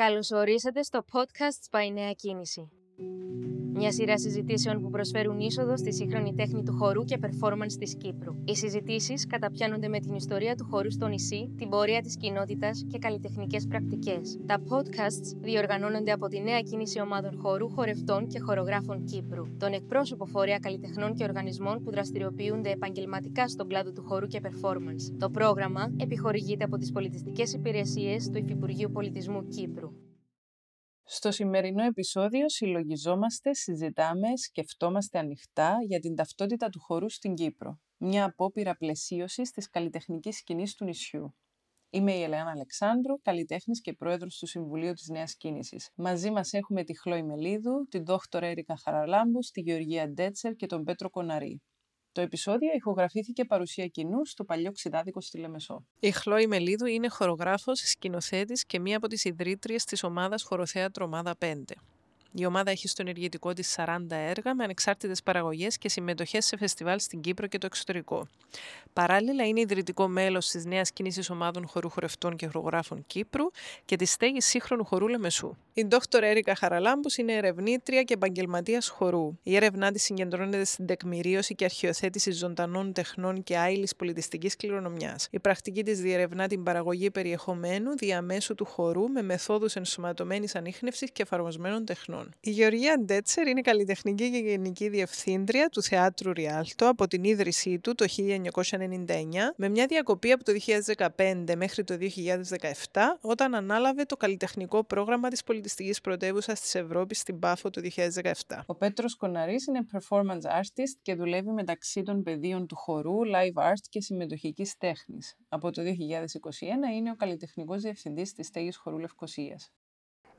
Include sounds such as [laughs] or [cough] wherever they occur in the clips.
Καλώς ορίσατε στο podcast by Νέα Κίνηση. Μια σειρά συζητήσεων που προσφέρουν είσοδο στη σύγχρονη τέχνη του χορού και performance της Κύπρου. Οι συζητήσεις καταπιάνονται με την ιστορία του χορού στο νησί, την πορεία της κοινότητας και καλλιτεχνικές πρακτικές. Τα podcasts διοργανώνονται από τη νέα κίνηση ομάδων χορού, χορευτών και χορογράφων Κύπρου, τον εκπρόσωπο φορέα καλλιτεχνών και οργανισμών που δραστηριοποιούνται επαγγελματικά στον κλάδο του χορού και performance. Το πρόγραμμα επιχορηγείται από τις πολιτιστικές υπηρεσίες του Υφυπουργείου Πολιτισμού Κύπρου. Στο σημερινό επεισόδιο συλλογιζόμαστε, συζητάμε, σκεφτόμαστε ανοιχτά για την ταυτότητα του χορού στην Κύπρο. Μια απόπειρα πλαισίωσης της καλλιτεχνικής σκηνής του νησιού. Είμαι η Ελεάνα Αλεξάνδρου, καλλιτέχνης και πρόεδρος του Συμβουλίου της Νέας Κίνησης. Μαζί μας έχουμε τη Χλόη Μελίδου, την Δόκτωρα Έρικα Χαραλάμπου, τη Γεωργία Ντέτσερ και τον Πέτρο Κοναρή. Το επεισόδιο ηχογραφήθηκε παρουσία κοινού στο παλιό ξηδάδικο στη Λεμεσό. Η Χλόη Μελίδου είναι χορογράφος, σκηνοθέτης και μία από τις ιδρύτριες της ομάδας Χοροθέατρο Ομάδα 5. Η ομάδα έχει στο ενεργητικό της 40 έργα με ανεξάρτητες παραγωγές και συμμετοχές σε φεστιβάλ στην Κύπρο και το εξωτερικό. Παράλληλα, είναι ιδρυτικό μέλος της νέας κίνησης ομάδων χορού χορευτών και χορογράφων Κύπρου και της στέγης σύγχρονου χορού Λεμεσού. Η Δόκτωρ Έρικα Χαραλάμπους είναι ερευνήτρια και επαγγελματίας χορού. Η έρευνά της συγκεντρώνεται στην τεκμηρίωση και αρχιοθέτηση ζωντανών τεχνών και άειλης πολιτιστικής κληρονομιάς. Η πρακτική της διερευνά την παραγωγή περιεχομένου διαμέσου του χορού με μεθόδους ενσωματωμένης ανείχνευσης και εφαρμοσμένων τεχνών. Η Γεωργία Ντέτσερ είναι καλλιτεχνική και γενική διευθύντρια του Θεάτρου Ριάλτο από την ίδρυσή του το 1999 με μια διακοπή από το 2015 μέχρι το 2017 όταν ανάλαβε το καλλιτεχνικό πρόγραμμα της πολιτιστικής πρωτεύουσας της Ευρώπης στην Πάφο το 2017. Ο Πέτρος Κοναρής είναι performance artist και δουλεύει μεταξύ των πεδίων του χορού, live art και συμμετοχικής τέχνης. Από το 2021 είναι ο καλλιτεχνικός διευθυντής της στέγης χορού Λευκοσίας.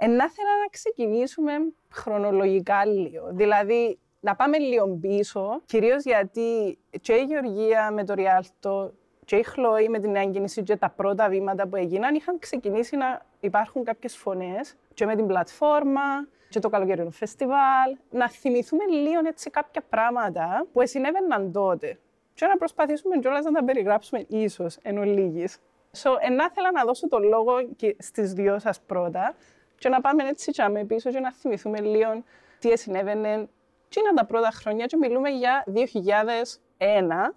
Εν να να ξεκινήσουμε χρονολογικά λίγο. Δηλαδή, να πάμε λίγο πίσω, κυρίως γιατί και η Γεωργία με το Ριάλτο και η Χλόη με την έγκυνηση και τα πρώτα βήματα που έγιναν είχαν ξεκινήσει να υπάρχουν κάποιες φωνές και με την πλατφόρμα και το καλοκαιρινό φεστιβάλ, να θυμηθούμε λίγο έτσι κάποια πράγματα που συνέβαιναν τότε και να προσπαθήσουμε κιόλας να τα περιγράψουμε ίσως εν ολίγης. So, να ήθελα να δώσω το λόγο και στις δυο σας πρώτα και να πάμε έτσι και πίσω και να θυμηθούμε λίγο τι συνέβαινε τι είναι τα πρώτα χρόνια και μιλούμε για 2001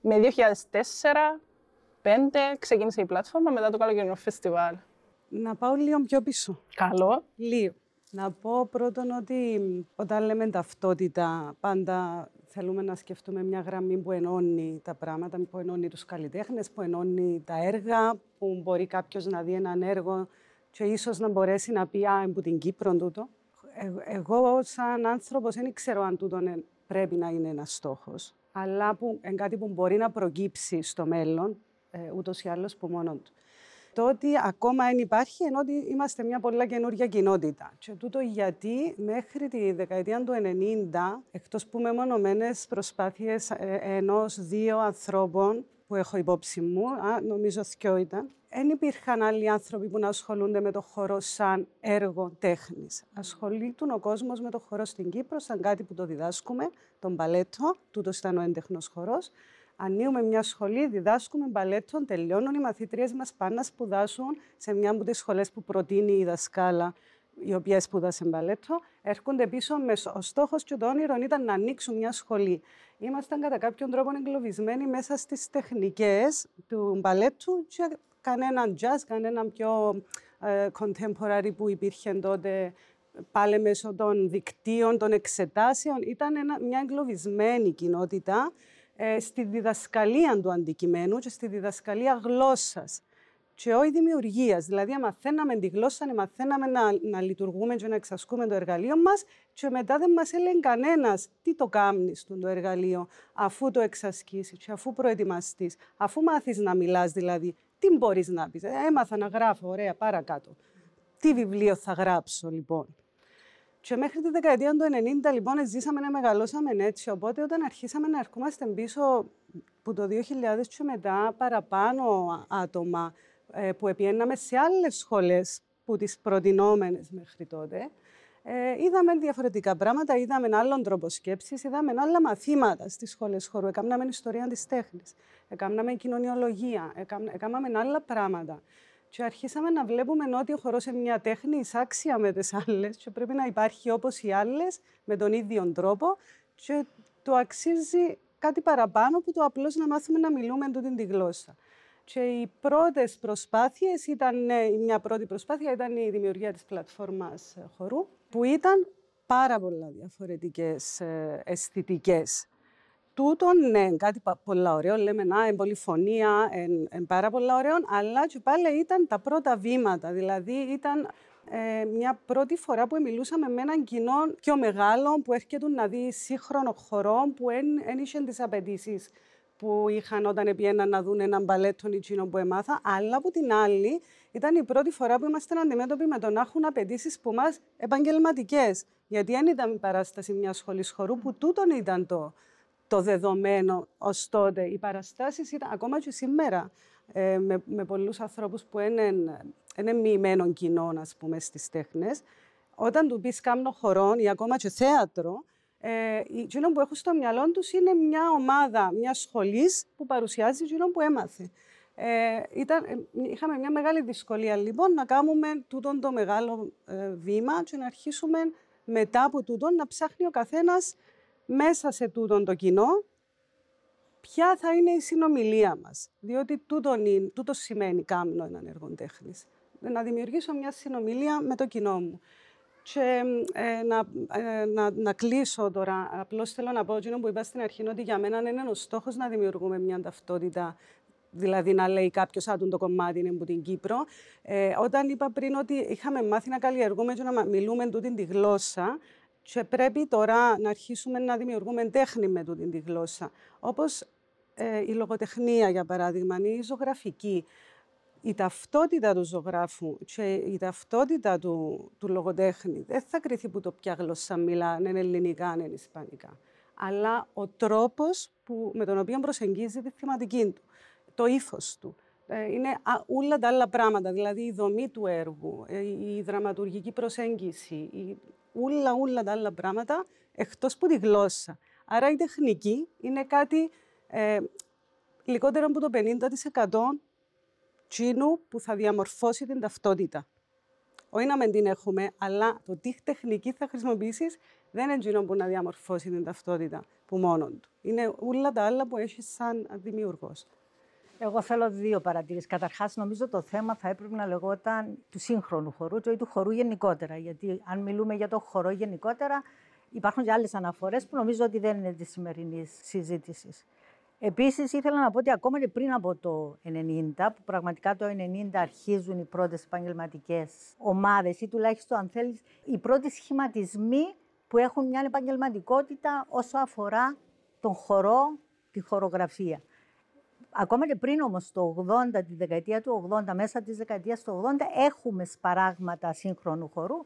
με 2004 2005 ξεκίνησε η πλατφόρμα μετά το καλοκαιρινό φεστιβάλ. Να πάω λίγο πιο πίσω. Καλό. Λίγο. Να πω πρώτον ότι όταν λέμε ταυτότητα, πάντα θέλουμε να σκεφτούμε μια γραμμή που ενώνει τα πράγματα, που ενώνει τους καλλιτέχνες, που ενώνει τα έργα, που μπορεί κάποιος να δει έναν έργο και ίσως να μπορέσει να πει «Α, από την Κύπρο τούτο». Ε, εγώ, σαν άνθρωπος, δεν ξέρω αν τούτο πρέπει να είναι ένας στόχος, αλλά που, είναι κάτι που μπορεί να προκύψει στο μέλλον, ε, ούτως ή άλλως που μόνο του. Το ότι ακόμα δεν υπάρχει, ενώ ότι είμαστε μια πολλά καινούργια κοινότητα. Και τούτο γιατί μέχρι τη δεκαετία του 90, εκτός που με μονομένες προσπάθειες ε, ενός-δύο ανθρώπων, που έχω υπόψη μου, α, νομίζω δυο ήταν, δεν υπήρχαν άλλοι άνθρωποι που να ασχολούνται με το χώρο σαν έργο τέχνης. Ασχολείται ο κόσμος με το χώρο στην Κύπρο σαν κάτι που το διδάσκουμε, τον μπαλέτο, τούτος ήταν ο έντεχνος χορός. Ανοίγουμε μια σχολή, διδάσκουμε μπαλέτο, τελειώνουν οι μαθήτριες μας πάνε να σπουδάσουν σε μια από τις σχολές που προτείνει η δασκάλα η οποία σπούδασε μπαλέτο, έρχονται πίσω με ο στόχος και το όνειρο ήταν να ανοίξουν μια σχολή. Ήμασταν κατά κάποιον τρόπο εγκλωβισμένοι μέσα στις τεχνικές του μπαλέτου και κανέναν jazz, κανέναν πιο ε, contemporary που υπήρχε τότε πάλι μέσω των δικτύων, των εξετάσεων. Ήταν μια εγκλωβισμένη κοινότητα ε, στη διδασκαλία του αντικειμένου και στη διδασκαλία γλώσσας και όχι δημιουργία. Δηλαδή, μαθαίναμε τη γλώσσα, μαθαίναμε να, να λειτουργούμε και να εξασκούμε το εργαλείο μα, και μετά δεν μα έλεγε κανένα τι το κάνει το εργαλείο, αφού το εξασκήσει, και αφού προετοιμαστεί, αφού μάθει να μιλά, δηλαδή, τι μπορεί να πει. Ε, έμαθα να γράφω, ωραία, παρακάτω. Τι βιβλίο θα γράψω, λοιπόν. Και μέχρι τη δεκαετία του 90, λοιπόν, ζήσαμε να μεγαλώσαμε έτσι. Οπότε, όταν αρχίσαμε να ερχόμαστε πίσω που το 2000 και μετά, παραπάνω άτομα ε, που επιέναμε σε άλλες σχολές που τις προτινόμενες μέχρι τότε, ε, είδαμε διαφορετικά πράγματα, είδαμε άλλον τρόπο σκέψης, είδαμε άλλα μαθήματα στις σχολές χώρου. Έκαναμε ιστορία της τέχνης, έκαναμε κοινωνιολογία, έκαναμε άλλα πράγματα. Και αρχίσαμε να βλέπουμε ότι ο χορός είναι μια τέχνη εισάξια με τις άλλες και πρέπει να υπάρχει όπως οι άλλες με τον ίδιο τρόπο και το αξίζει κάτι παραπάνω που το απλώς να μάθουμε να μιλούμε τούτη τη γλώσσα. Και οι πρώτες προσπάθειες ήταν, ε, μια πρώτη προσπάθεια ήταν η δημιουργία της πλατφόρμας ε, χορού, που ήταν πάρα πολλά διαφορετικές ε, αισθητικές. Τούτον, ναι, κάτι πολύ ωραίο, λέμε να, εμπολιφωνία, εν, πάρα πολλά ωραίο, αλλά και πάλι ήταν τα πρώτα βήματα, δηλαδή ήταν ε, μια πρώτη φορά που μιλούσαμε με έναν κοινό πιο μεγάλο που έρχεται να δει σύγχρονο χορό που δεν είχε τις απαιτήσεις που είχαν όταν πήγαιναν να δουν έναν μπαλέτο εκείνο που έμαθα, αλλά από την άλλη ήταν η πρώτη φορά που είμαστε αντιμέτωποι με το να έχουν απαιτήσεις που μας επαγγελματικές. Γιατί δεν ήταν η παράσταση μιας σχολής χορού, που τούτον ήταν το, το δεδομένο ως τότε. Οι παραστάσεις ήταν ακόμα και σήμερα ε, με, με πολλούς ανθρώπους που είναι, είναι μοιημένων κοινών, ας πούμε, στις τέχνες. Όταν του πεις κάμνο χορών ή ακόμα και θέατρο, ε, εκείνο που έχουν στο μυαλό τους είναι μια ομάδα, μια σχολής που παρουσιάζει εκείνο που έμαθε. Ε, ήταν, ε, είχαμε μια μεγάλη δυσκολία λοιπόν να κάνουμε τούτο το μεγάλο ε, βήμα και να αρχίσουμε μετά από τούτο να ψάχνει ο καθένας μέσα σε τούτο το κοινό ποια θα είναι η συνομιλία μας. Διότι τούτο, τούτο σημαίνει κάμνο έναν έργο τέχνης. Να δημιουργήσω μια συνομιλία με το κοινό μου. Και ε, να, ε, να, να κλείσω τώρα. Απλώς θέλω να πω ότι που είπα στην αρχή ότι για μένα είναι ο στόχος να δημιουργούμε μια ταυτότητα. Δηλαδή να λέει κάποιος άτομο το κομμάτι είναι από την Κύπρο. Ε, όταν είπα πριν ότι είχαμε μάθει να καλλιεργούμε και να μιλούμε τούτη τη γλώσσα, και πρέπει τώρα να αρχίσουμε να δημιουργούμε τέχνη με τούτη τη γλώσσα. Όπως ε, η λογοτεχνία, για παράδειγμα, η ζωγραφική η ταυτότητα του ζωγράφου και η ταυτότητα του, του λογοτέχνη δεν θα κριθεί που το ποια γλώσσα μιλά, αν είναι ελληνικά, αν είναι ισπανικά. Αλλά ο τρόπος που, με τον οποίο προσεγγίζει τη θεματική του, το ύφος του. Ε, είναι όλα τα άλλα πράγματα, δηλαδή η δομή του έργου, ε, η δραματουργική προσέγγιση, η, όλα, όλα τα άλλα πράγματα, εκτός από τη γλώσσα. Άρα η τεχνική είναι κάτι ε, λιγότερο από το 50% τσίνου που θα διαμορφώσει την ταυτότητα. Όχι να μην την έχουμε, αλλά το τι τεχνική θα χρησιμοποιήσεις δεν είναι τσίνο που να διαμορφώσει την ταυτότητα που μόνο του. Είναι όλα τα άλλα που έχεις σαν δημιουργός. Εγώ θέλω δύο παρατηρήσεις. Καταρχάς, νομίζω το θέμα θα έπρεπε να λεγόταν του σύγχρονου χορού ή του χορού γενικότερα. Γιατί αν μιλούμε για το χορό γενικότερα, υπάρχουν και άλλες αναφορές που νομίζω ότι δεν είναι της σημερινής συζήτησης. Επίσης, ήθελα να πω ότι ακόμα και πριν από το 1990, που πραγματικά το 1990 αρχίζουν οι πρώτες επαγγελματικές ομάδες, ή τουλάχιστον, αν θέλεις, οι πρώτοι σχηματισμοί που έχουν μια επαγγελματικότητα όσο αφορά τον χορό, τη χορογραφία. Ακόμα και πριν όμως το 80, τη δεκαετία του 80, μέσα της δεκαετίας του 80, έχουμε σπαράγματα σύγχρονου χορού,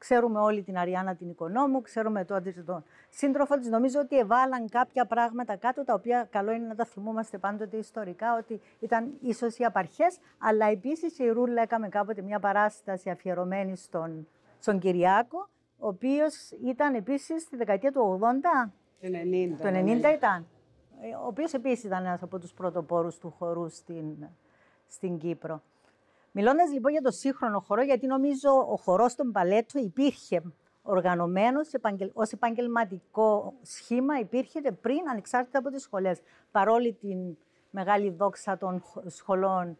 Ξέρουμε όλη την Αριάννα την οικονόμου, ξέρουμε τότε τον σύντροφο της. Νομίζω ότι εβάλαν κάποια πράγματα κάτω, τα οποία καλό είναι να τα θυμούμαστε πάντοτε ιστορικά, ότι ήταν ίσως οι απαρχές. Αλλά επίσης η Ρούλα έκαμε κάποτε μια παράσταση αφιερωμένη στον, στον Κυριάκο, ο οποίος ήταν επίσης στη δεκαετία του 80. Το 90. Το 90 ήταν. Ο οποίος επίσης ήταν ένας από τους πρωτοπόρους του χορού στην, στην Κύπρο. Μιλώντας λοιπόν για το σύγχρονο χορό, γιατί νομίζω ο χορός στον παλέτο υπήρχε οργανωμένος ως επαγγελματικό σχήμα, υπήρχε πριν ανεξάρτητα από τις σχολές. Παρόλη την μεγάλη δόξα των σχολών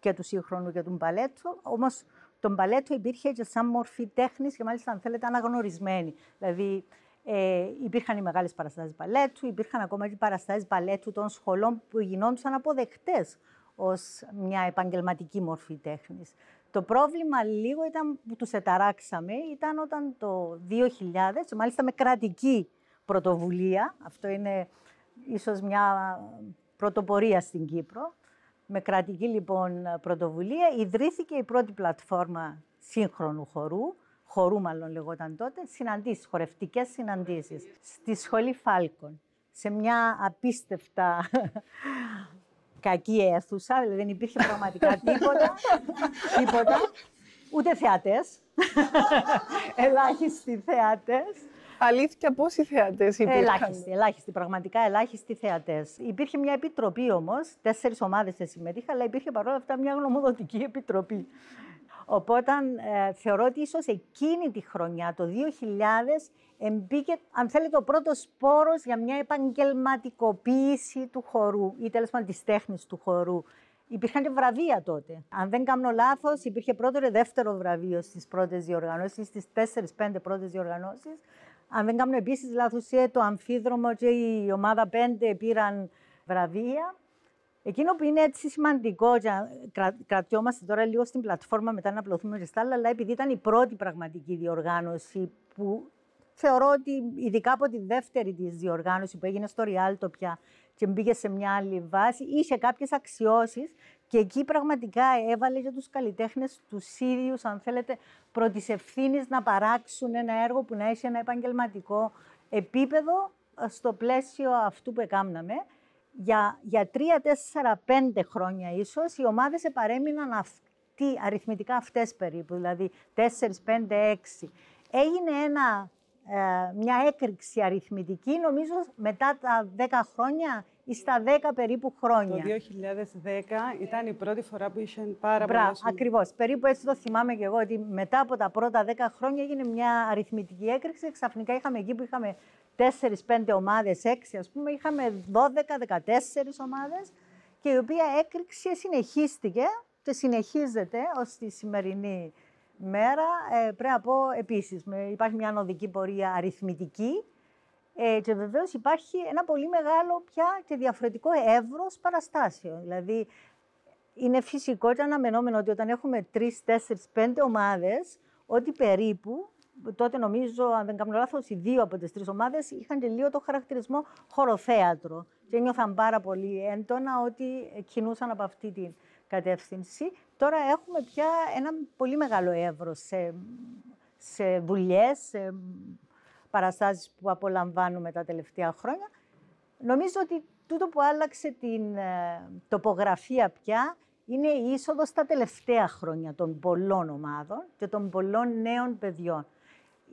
και του σύγχρονου και του μπαλέτου, όμως το μπαλέτο υπήρχε και σαν μορφή τέχνης και μάλιστα, αν θέλετε, αναγνωρισμένη. Δηλαδή, ε, υπήρχαν οι μεγάλες παραστάσεις μπαλέτου, υπήρχαν ακόμα και παραστάσεις μπαλέτου των σχολών που γινόντουσαν αποδεκτές ως μια επαγγελματική μορφή τέχνης. Το πρόβλημα λίγο ήταν που τους εταράξαμε, ήταν όταν το 2000, μάλιστα με κρατική πρωτοβουλία, αυτό είναι ίσως μια πρωτοπορία στην Κύπρο, με κρατική λοιπόν πρωτοβουλία, ιδρύθηκε η πρώτη πλατφόρμα σύγχρονου χορού, χορού μάλλον λεγόταν τότε, συναντήσεις, χορευτικές συναντήσεις, στη Σχολή Φάλκων, σε μια απίστευτα κακή αίθουσα, δηλαδή δεν υπήρχε πραγματικά [laughs] τίποτα, τίποτα, ούτε θεατές, [laughs] ελάχιστοι θεατές. Αλήθεια, πόσοι θεατέ υπήρχαν; Ελάχιστοι, ελάχιστοι, πραγματικά ελάχιστοι θεατέ. Υπήρχε μια επιτροπή όμως, τέσσερις ομάδες συμμετείχαν, αλλά υπήρχε παρόλα αυτά μια γνωμοδοτική επιτροπή. Οπότε ε, θεωρώ ότι ίσως εκείνη τη χρονιά, το 2000, εμπήκε, αν θέλετε, ο πρώτος πόρο για μια επαγγελματικοποίηση του χορού ή τέλος πάντων της τέχνης του χορού. Υπήρχαν και βραβεία τότε. Αν δεν κάνω λάθος, υπήρχε πρώτο και δεύτερο βραβείο στις πρώτες διοργανώσεις, στις 4-5 πρώτες διοργανώσεις. Αν δεν κάνω επίσης λάθος, το αμφίδρομο και η ομάδα 5 πήραν βραβεία. Εκείνο που είναι έτσι σημαντικό, και κρα, κρατιόμαστε τώρα λίγο στην πλατφόρμα μετά να απλωθούμε και στα άλλα, αλλά επειδή ήταν η πρώτη πραγματική διοργάνωση που θεωρώ ότι ειδικά από τη δεύτερη της διοργάνωση που έγινε στο Ριάλτο πια και μπήκε σε μια άλλη βάση, είχε κάποιες αξιώσεις και εκεί πραγματικά έβαλε για τους καλλιτέχνες τους ίδιους, αν θέλετε, πρώτη ευθύνης να παράξουν ένα έργο που να έχει ένα επαγγελματικό επίπεδο στο πλαίσιο αυτού που έκαναμε για, για τρία, τέσσερα, πέντε χρόνια ίσως, οι ομάδες επαρέμειναν αυτοί, αριθμητικά αυτές περίπου, δηλαδή τέσσερις, πέντε, έξι. Έγινε ένα, ε, μια έκρηξη αριθμητική, νομίζω μετά τα δέκα χρόνια ή στα δέκα περίπου χρόνια. Το 2010 ήταν η πρώτη φορά που είχε πάρα πολλά... Μπράβο, ακριβώς. Περίπου έτσι το θυμάμαι και εγώ, ότι μετά από τα πρώτα δέκα χρόνια έγινε μια αριθμητική έκρηξη. Ξαφνικά είχαμε εκεί που είχαμε 4-5 ομάδες, 6 ας πούμε, είχαμε 12-14 ομάδες και η οποία έκρηξη συνεχίστηκε και συνεχίζεται ως τη σημερινή μέρα. Ε, πρέπει να πω επίσης, υπάρχει μια ανωδική πορεία αριθμητική ε, και βεβαίως υπάρχει ένα πολύ μεγάλο πια και διαφορετικό εύρος παραστάσεων. Δηλαδή, είναι φυσικό και αναμενόμενο ότι όταν έχουμε 3, 4, 5 ομάδες, ότι περίπου τότε νομίζω, αν δεν κάνω λάθος, οι δύο από τις τρεις ομάδες είχαν και λίγο το χαρακτηρισμό χωροθέατρο. Και ένιωθαν πάρα πολύ έντονα ότι κινούσαν από αυτή την κατεύθυνση. Τώρα έχουμε πια ένα πολύ μεγάλο εύρος σε, σε δουλειέ, σε παραστάσεις που απολαμβάνουμε τα τελευταία χρόνια. Νομίζω ότι τούτο που άλλαξε την ε, τοπογραφία πια είναι η είσοδος τα τελευταία χρόνια των πολλών ομάδων και των πολλών νέων παιδιών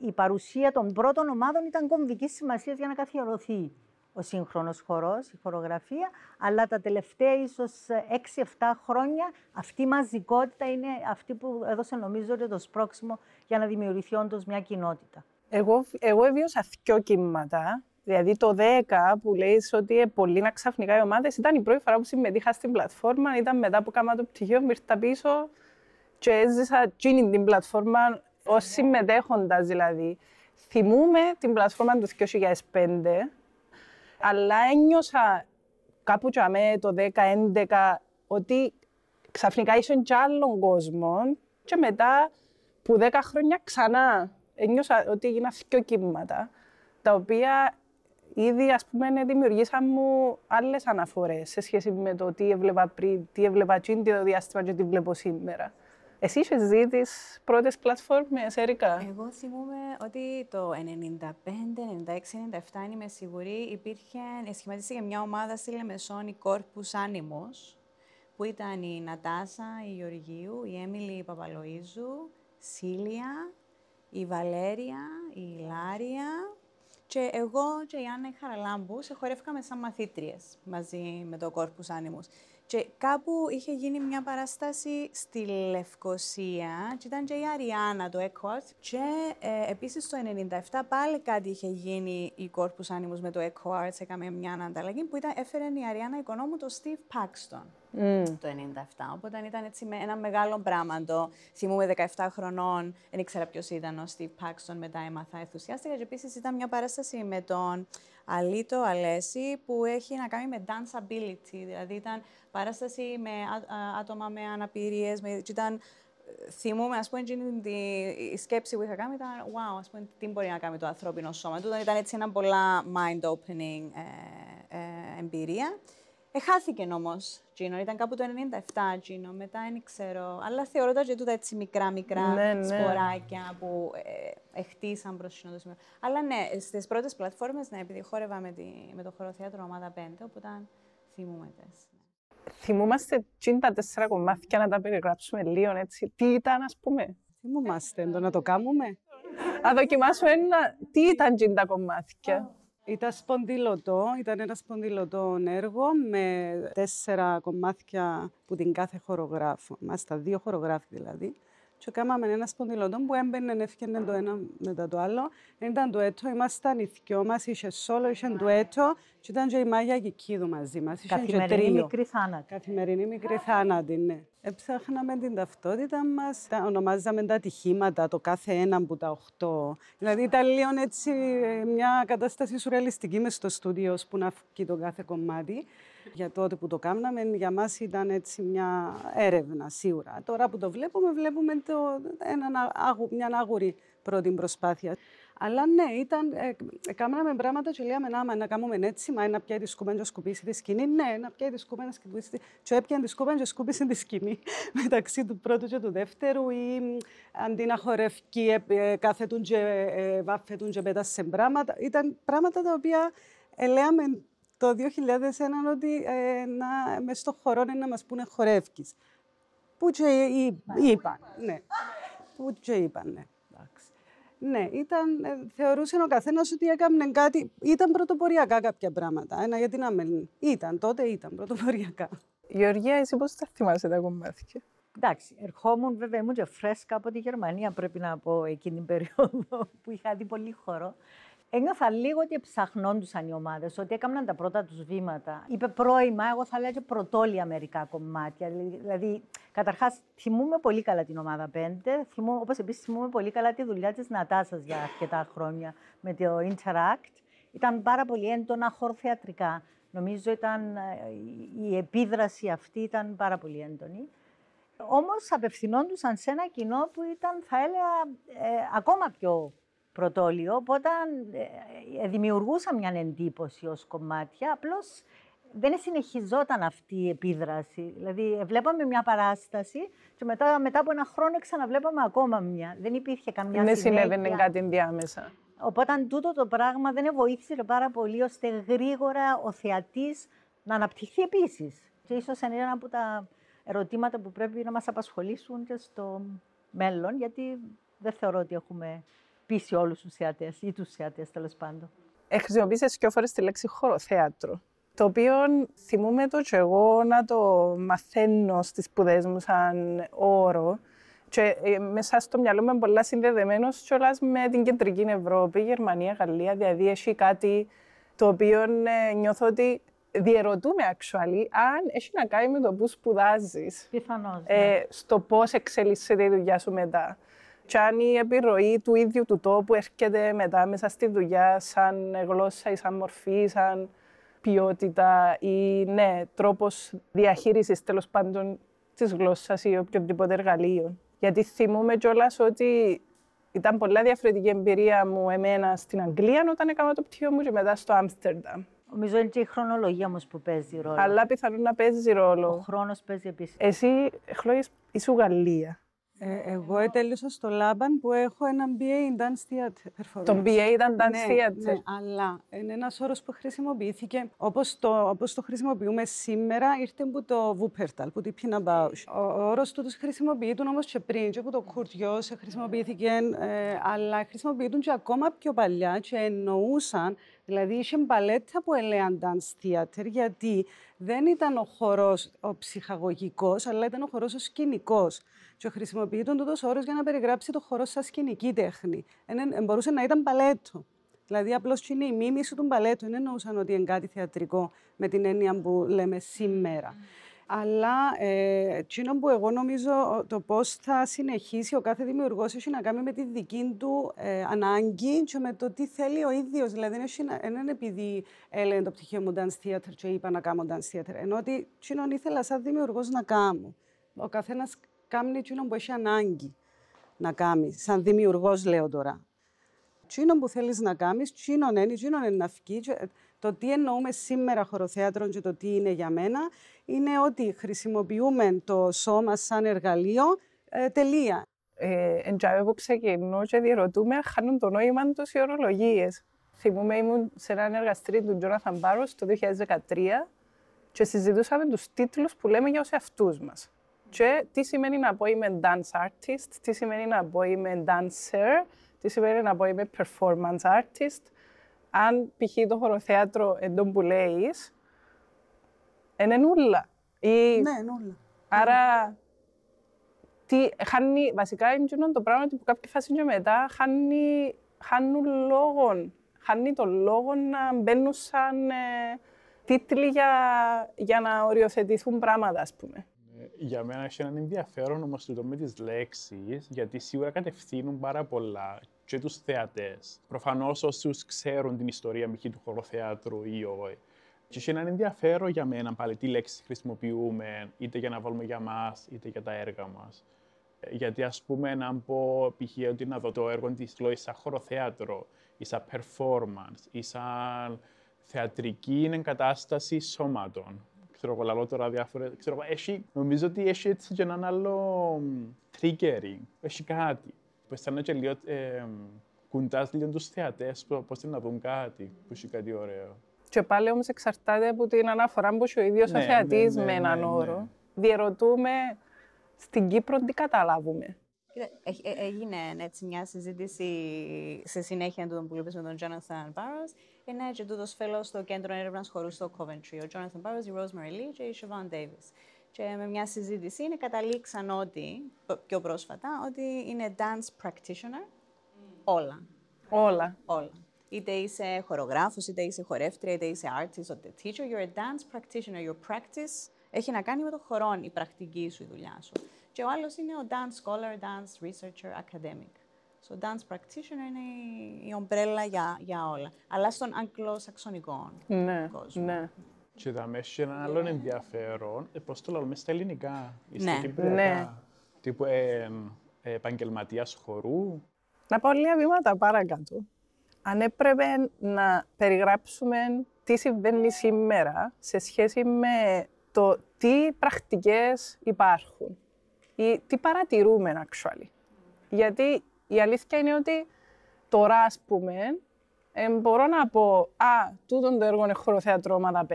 η παρουσία των πρώτων ομάδων ήταν κομβική σημασίας για να καθιερωθεί ο σύγχρονος χορός, η χορογραφία, αλλά τα τελευταία ίσως 6-7 χρόνια αυτή η μαζικότητα είναι αυτή που έδωσε νομίζω το σπρώξιμο για να δημιουργηθεί όντως μια κοινότητα. Εγώ, εγώ έβιωσα δυο κύματα. Δηλαδή το 10 που λέει ότι πολύ να ξαφνικά οι ομάδες ήταν η πρώτη φορά που συμμετείχα στην πλατφόρμα. Ήταν μετά που κάμα το πτυχίο, μου ήρθα πίσω και έζησα την πλατφόρμα ως συμμετέχοντας δηλαδή. Θυμούμε την πλατφόρμα του 2005, αλλά ένιωσα κάπου με το 10-11 ότι ξαφνικά ήσουν κι άλλον κόσμο και μετά που 10 χρόνια ξανά ένιωσα ότι έγιναν δύο κύματα, τα οποία ήδη ας πούμε δημιουργήσαν μου άλλες αναφορές σε σχέση με το τι έβλεπα πριν, τι έβλεπα πριν το διάστημα και τι βλέπω σήμερα. Εσύ είσαι ζει τι πρώτες πλατφόρμες, Ερικα. Εγώ θυμούμαι ότι το 95, 96, 97, αν είμαι σίγουρη, υπήρχε, σχηματίστηκε μια ομάδα στη Λεμεσόν, η Corpus Animus, που ήταν η Νατάσα, η Γεωργίου, η Έμιλη Παπαλοΐζου, Σίλια, η Βαλέρια, η Λάρια και εγώ και η Άννα η Χαραλάμπους σε χορεύκαμε σαν μαθήτριες μαζί με το Corpus Animus. Και κάπου είχε γίνει μια παράσταση στη Λευκοσία και ήταν και η Αριάννα το Equart και ε, επίσης το 1997 πάλι κάτι είχε γίνει η Corpus Animus με το Equart, έκαμε μια ανταλλαγή που ήταν, έφερε η Αριάννα οικονόμου το Steve Paxton mm. το 1997. Οπότε ήταν έτσι με ένα μεγάλο πράγμα το θυμούμε 17 χρονών, δεν ήξερα ποιος ήταν ο Steve Paxton, μετά έμαθα ενθουσιάστηκα και επίσης ήταν μια παράσταση με τον Αλίτο Αλέση που έχει να κάνει με danceability, δηλαδή ήταν παράσταση με άτομα με αναπηρίες, με, ήταν θυμούμαι, ας πούμε, τη, η σκέψη που είχα κάνει ήταν wow, ας πούμε, τι μπορεί να κάνει το ανθρώπινο σώμα. Του ήταν έτσι ένα πολλά mind-opening ε, ε, εμπειρία. Εχάθηκε όμω, Τζίνο. Ήταν κάπου το 97, Τζίνο. Μετά δεν ξέρω. Αλλά θεωρώ ότι τούτα έτσι μικρά-μικρά ναι, ναι. σποράκια που ε, εχτίσαν προς το σημείο. Αλλά ναι, στις πρώτες πλατφόρμες, ναι, επειδή χόρευα με, τη, με το χωροθέατρο Ομάδα 5, οπότε θυμούμαι τες. Θυμούμαστε τα τέσσερα κομμάτια να τα περιγράψουμε λίγο έτσι. Τι ήταν, ας πούμε; Θυμούμαστε το να το κάνουμε. να δοκιμάσουμε ένα... Τι ήταν τζιν τα κομμάτια; Ήταν σπονδυλωτό, ήταν ένα σπονδυλωτό έργο με τέσσερα κομμάτια που την κάθε χορογράφο. Είμαστε δύο χορογράφοι δηλαδή. Και κάναμε ένας σπονδυλωτό που έμπαινε, έφυγε το ένα μετά το άλλο. Ήταν το έτο, ήμασταν οι δυο μας, είχε σόλο, είχε το έτο και ήταν και η Μάγια Κικίδου μαζί μας. Καθημερινή μικρή θάνατη. Καθημερινή μικρή θάνατη, ναι. Έψαχναμε την ταυτότητα μας, τα ονομάζαμε τα ατυχήματα, το κάθε ένα από τα οχτώ. Δηλαδή ήταν λίγο έτσι μια κατάσταση σουρεαλιστική μες στο στούντιο που να βγει το κάθε κομμάτι. Για τότε που το κάναμε, για μας ήταν έτσι μια έρευνα σίγουρα. Τώρα που το βλέπουμε, βλέπουμε το, ένα, μια άγουρη πρώτη προσπάθεια. Αλλά ναι, ήταν, ε, κάναμε πράγματα και λέγαμε να, να κάνουμε έτσι, μα να πιάει τη σκούπα και σκουπίσει τη σκηνή. Ναι, να πιάει τη σκούπα να σκουπίσει τη Και έπιανε τη σκούπα και σκούπισε τη σκηνή [laughs] μεταξύ του πρώτου και του δεύτερου ή αντί να χορευκεί, ε, κάθετουν και ε, βάφετουν και πέτασε πράγματα. Ήταν πράγματα τα οποία ελέγαμε το 2001 ότι ε, να, μες στο χορό να μας πούνε χορεύκεις. Που και είπαν, ναι. Που και είπαν, ναι. Ναι, ήταν, ε, θεωρούσε ο καθένας ότι έκανε κάτι. Ήταν πρωτοποριακά κάποια πράγματα. Ένα γιατί να με. Ήταν, τότε ήταν πρωτοποριακά. Γεωργία, εσύ πώς τα θυμάσαι τα κομμάτια; Εντάξει, ερχόμουν βέβαια, ήμουν και φρέσκα από τη Γερμανία, πρέπει να πω, εκείνη την περίοδο που είχα δει πολύ χώρο. Ένιωθα λίγο ότι ψαχνόντουσαν οι ομάδες, ότι έκαναν τα πρώτα τους βήματα. Είπε πρώιμα, εγώ θα λέω και πρωτόλια μερικά κομμάτια. Δηλαδή, καταρχάς, θυμούμαι πολύ καλά την ομάδα 5. Όπως επίσης θυμούμαι πολύ καλά τη δουλειά της Νατάσας για αρκετά χρόνια με το Interact. Ήταν πάρα πολύ έντονα χορθεατρικά. Νομίζω ήταν, ε, η επίδραση αυτή ήταν πάρα πολύ έντονη. Όμως απευθυνόντουσαν σε ένα κοινό που ήταν, θα έλεγα, ε, ακόμα πιο πρωτόλιο, οπότε ε, ε, δημιουργούσα μια εντύπωση ως κομμάτια, απλώς δεν συνεχιζόταν αυτή η επίδραση. Δηλαδή, βλέπαμε μια παράσταση και μετά, μετά από ένα χρόνο ξαναβλέπαμε ακόμα μια. Δεν υπήρχε καμιά Δεν συνέβαινε κάτι ενδιάμεσα. Οπότε τούτο το πράγμα δεν βοήθησε πάρα πολύ ώστε γρήγορα ο θεατής να αναπτυχθεί επίσης. Και ίσως είναι ένα από τα ερωτήματα που πρέπει να μας απασχολήσουν και στο μέλλον, γιατί δεν θεωρώ ότι έχουμε πείσει όλους τους θεατές ή τους θεατές τέλος πάντων. Χρησιμοποίησες δύο φορές τη λέξη χωροθέατρο. Το οποίο θυμούμαι το και εγώ να το μαθαίνω στις σπουδές μου σαν όρο. Και ε, μέσα στο μυαλό μου είμαι πολλά συνδεδεμένος κιόλας με την κεντρική Ευρώπη, Γερμανία, Γαλλία. Δηλαδή έχει κάτι το οποίο ε, νιώθω ότι διερωτούμε actually αν έχει να κάνει με το που σπουδάζεις. Πιθανώς. Ε, ναι. στο πώς εξελίσσεται η δουλειά σου μετά και αν η επιρροή του ίδιου του τόπου έρχεται μετά μέσα στη δουλειά σαν γλώσσα ή σαν μορφή, σαν ποιότητα ή ναι, τρόπος διαχείρισης τέλος πάντων της γλώσσας ή οποιοδήποτε εργαλείο. Γιατί θυμούμαι κιόλας ότι ήταν πολλά διαφορετική εμπειρία μου εμένα στην Αγγλία όταν έκανα το πτυχίο μου και μετά στο Άμστερνταμ. Νομίζω είναι και η χρονολογία όμως που παίζει ρόλο. Αλλά πιθανόν να παίζει ρόλο. Ο χρόνος παίζει επίσης. Εσύ, Χλώη, είσαι Γαλλία. Ε, εγώ ετέλειωσα στο Λάμπαν που έχω ένα BA in Dance Theater. Το BA ήταν Dance ναι, Theater. Ναι, αλλά είναι ένας όρος που χρησιμοποιήθηκε όπως το, όπως το χρησιμοποιούμε σήμερα, ήρθε από το Wuppertal, που την Pina Bausch. Ο, ο όρος του χρησιμοποιείται όμως και πριν, και από το Kurt χρησιμοποιήθηκε, ε, αλλά χρησιμοποιούνται και ακόμα πιο παλιά και εννοούσαν Δηλαδή, είχε μπαλέτα που έλεγαν dance theater, γιατί δεν ήταν ο χορός ο ψυχαγωγικός, αλλά ήταν ο χορός ο σκηνικός. Και χρησιμοποιείται τούτος όρος για να περιγράψει το χορό σαν σκηνική τέχνη. Ε, μπορούσε να ήταν μπαλέτο. Δηλαδή, απλώς είναι η μίμηση του μπαλέτου. Δεν εννοούσαν ότι είναι κάτι θεατρικό με την έννοια που λέμε σήμερα. Αλλά ε, εκείνο που εγώ νομίζω το πώς θα συνεχίσει ο κάθε δημιουργός έχει να κάνει με τη δική του ε, ανάγκη και με το τι θέλει ο ίδιος. Δηλαδή, δεν είναι επειδή έλεγε το πτυχίο μου dance theater και είπα να κάνω dance theater. Ενώ ότι εκείνο ήθελα σαν δημιουργός να κάνω. Ο καθένας κάνει εκείνο που έχει ανάγκη να κάνει. Σαν δημιουργός, λέω τώρα. Εκείνο που θέλεις να κάνεις, εκείνο είναι, εκείνο είναι να βγει. Το τι εννοούμε σήμερα χωροθέατρο και το τι είναι για μένα, είναι ότι χρησιμοποιούμε το σώμα σαν εργαλείο, ε, τελεία. Ε, εν που ξεκινώ και διερωτούμε αν χάνουν το νόημα του οι ορολογίες. Θυμούμαι ήμουν σε ένα εργαστήριο του Τζόναθαν Μπάρο το 2013 και συζητούσαμε τους τίτλους που λέμε για τους εαυτούς μας. Και τι σημαίνει να πω είμαι dance artist, τι σημαίνει να πω είμαι dancer, Τι σημαίνει να πω είμαι performance artist. Αν π.χ. το χωροθέατρο εντός που λέεις, είναι νουλα. Ή... Ναι, νουλα. Άρα, τι, χάνει, βασικά είναι το πράγμα ότι που κάποια φάση και μετά χάνει, χάνουν λόγο. Χάνει το λόγο να μπαίνουν σαν ε, τίτλοι για, για να οριοθετηθούν πράγματα, ας πούμε. Ε, Για μένα έχει έναν ενδιαφέρον όμως το με τις λέξεις, γιατί σίγουρα κατευθύνουν πάρα πολλά και τους θεατές. Προφανώς όσους ξέρουν την ιστορία μ.χ. του χωροθέατρου ή όχι. Και έχει έναν ενδιαφέρον για μένα πάλι τι λέξεις χρησιμοποιούμε, είτε για να βάλουμε για μας, είτε για τα έργα μας. Ε, Γιατί ας πούμε να πω π.χ. ότι να δω το έργο της Λόης σαν χωροθέατρο ή σαν performance ή σαν θεατρική εγκατάσταση σώματων. Ξέρω εγώ, λαλώ τώρα διάφορα... Ξέρω εγώ, έχει, νομίζω ότι έχει έτσι και έναν άλλο μ, triggering. Έχει κάτι. Που αισθάνομαι και λίγο... Ε, κουντάς λίγο τους θεατές, πο- πώς θέλουν να δουν κάτι, που έχει κάτι ωραίο. Και πάλι όμως εξαρτάται από την αναφορά που έχει ο ίδιος Ναι, ο θεατής ναι, ναι, με έναν ναι, ναι. όρο. Διερωτούμε στην Κύπρο τι καταλάβουμε; Κοίτα, έχ- ε- έγινε έτσι μια συζήτηση σε συνέχεια του που είπες με τον Jonathan Barrows. Είναι και τούτος fellow στο κέντρο έρευνας χορού στο Coventry. Ο Jonathan Barrows, η Rosemary Lee και η Siobhan Davis. Και με μια συζήτηση είναι καταλήξαν ότι, π- πιο πρόσφατα, ότι είναι dance practitioner όλα. Όλα. Όλα. Είτε είσαι χορογράφος, είτε είσαι χορεύτρια, είτε είσαι artist, είτε teacher, you're a dance practitioner. Your practice έχει να κάνει με το χορό, η πρακτική σου, η δουλειά σου. Και ο άλλος είναι ο dance scholar, dance researcher, academic. So, dance practitioner είναι η, η ομπρέλα για, για όλα. Αλλά στον αγγλοσαξονικό Ναι, κόσμο. ναι. Και θα με έχει ένα άλλο ενδιαφέρον, ε, πώς το λέμε στα ελληνικά, ή στα Ναι. κυπριακά. Ναι. Τύπου ε, ε, επαγγελματίας χορού. Να πάω λίγα βήματα παρακάτω. Αν έπρεπε να περιγράψουμε τι συμβαίνει σήμερα σε σχέση με το τι πρακτικές υπάρχουν ή τι παρατηρούμε, actually. Γιατί η αλήθεια είναι ότι τώρα, ας πούμε, ε, μπορώ να πω «Α, τούτον το έργο είναι χωροθέατρο ομάδα 5».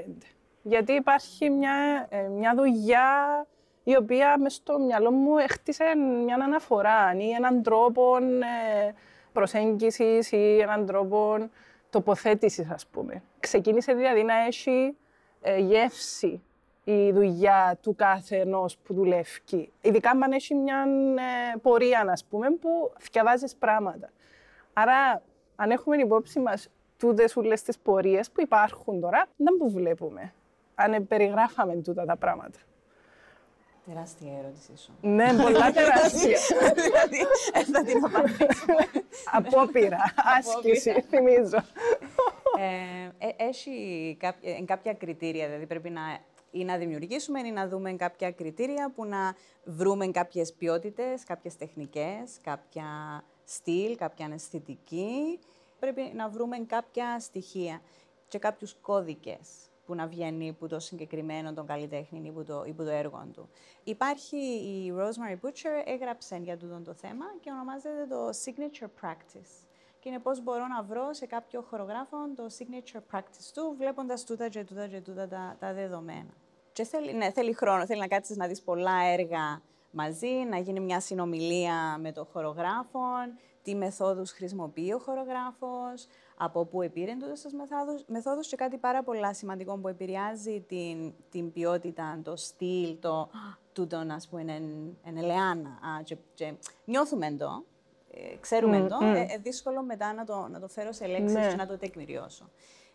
Γιατί υπάρχει μια, ε, μια δουλειά η οποία μες στο μυαλό μου έχτισε μια αναφορά ή έναν τρόπο ε, προσέγγισης ή έναν τρόπο τοποθέτησης, ας πούμε. Ξεκίνησε δηλαδή να έχει ε, γεύση η δουλειά του κάθε ενός που δουλεύει. Ειδικά αν έχει μια ε, πορεία, ας πούμε, που διαβάζεις πράγματα. Άρα, αν έχουμε υπόψη μας τούτες όλες τις πορείες που υπάρχουν τώρα, δεν που βλέπουμε. Αν περιγράφαμε τούτα τα πράγματα. Τεράστια ερώτησή σου. Ναι, πολλά [laughs] τεράστια. δηλαδή, δεν θα την απαντήσω. Απόπειρα, άσκηση, θυμίζω. ε, ε, έχει κάποια, ε, κάποια κριτήρια, δηλαδή πρέπει να ή να δημιουργήσουμε ή να δούμε κάποια κριτήρια που να βρούμε κάποιες ποιότητες, κάποιες τεχνικές, κάποια στυλ, κάποια αισθητική. Πρέπει να βρούμε κάποια στοιχεία και κάποιους κώδικες που να βγαίνει από το συγκεκριμένο τον καλλιτέχνη ή που το, ή που το έργο του. Υπάρχει η Rosemary Butcher, έγραψε για τούτο το θέμα και ονομάζεται το Signature Practice. Και είναι πώς μπορώ να βρω σε κάποιο χορογράφο το signature practice του, βλέποντας τούτα και τούτα και τούτα τα, τα δεδομένα. Και θέλει, ναι, θέλει χρόνο, θέλει να κάτσεις να δεις πολλά έργα μαζί, να γίνει μια συνομιλία με τον χορογράφο, τι μεθόδους χρησιμοποιεί ο χορογράφος, από πού επήρε τούτες τις μεθόδους, μεθόδους και κάτι πάρα πολλά σημαντικό που επηρεάζει την, την ποιότητα, το στυλ, το τούτο, ας πούμε, είναι, είναι ελεάνα. Α, και, και νιώθουμε το, ε, ξέρουμε Μμ, το, μμ. ε, ε, δύσκολο μετά να το, να το φέρω σε λέξεις Ναι. και να το τεκμηριώσω.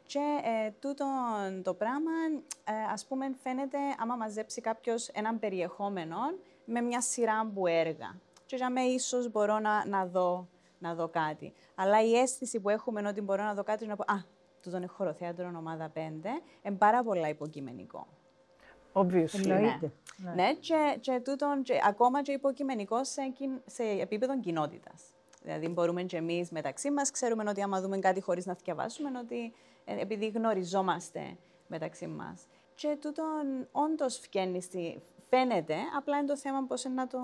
Και ε, τούτο το πράγμα, ε, ας πούμε, φαίνεται άμα μαζέψει κάποιος έναν περιεχόμενο με μια σειρά από έργα. Και για μέ ίσως μπορώ να, να, δω, να δω κάτι. Αλλά η αίσθηση που έχουμε ότι μπορώ να δω κάτι είναι να πω «Α, τούτο είναι χωροθέατρο ομάδα 5», είναι πάρα πολλά υποκειμενικό. Obviously. Εννοείται. Ναι, ναι και, και, τούτον, και ακόμα και υποκειμενικό σε, κιν- σε επίπεδο κοινότητας. Δηλαδή, μπορούμε και εμείς μεταξύ μας, ξέρουμε ότι άμα δούμε κάτι χωρίς να διαβάσουμε, ότι ε, επειδή γνωριζόμαστε μεταξύ μας. Και τούτον όντως φαίνεται, απλά είναι το θέμα πώς να το,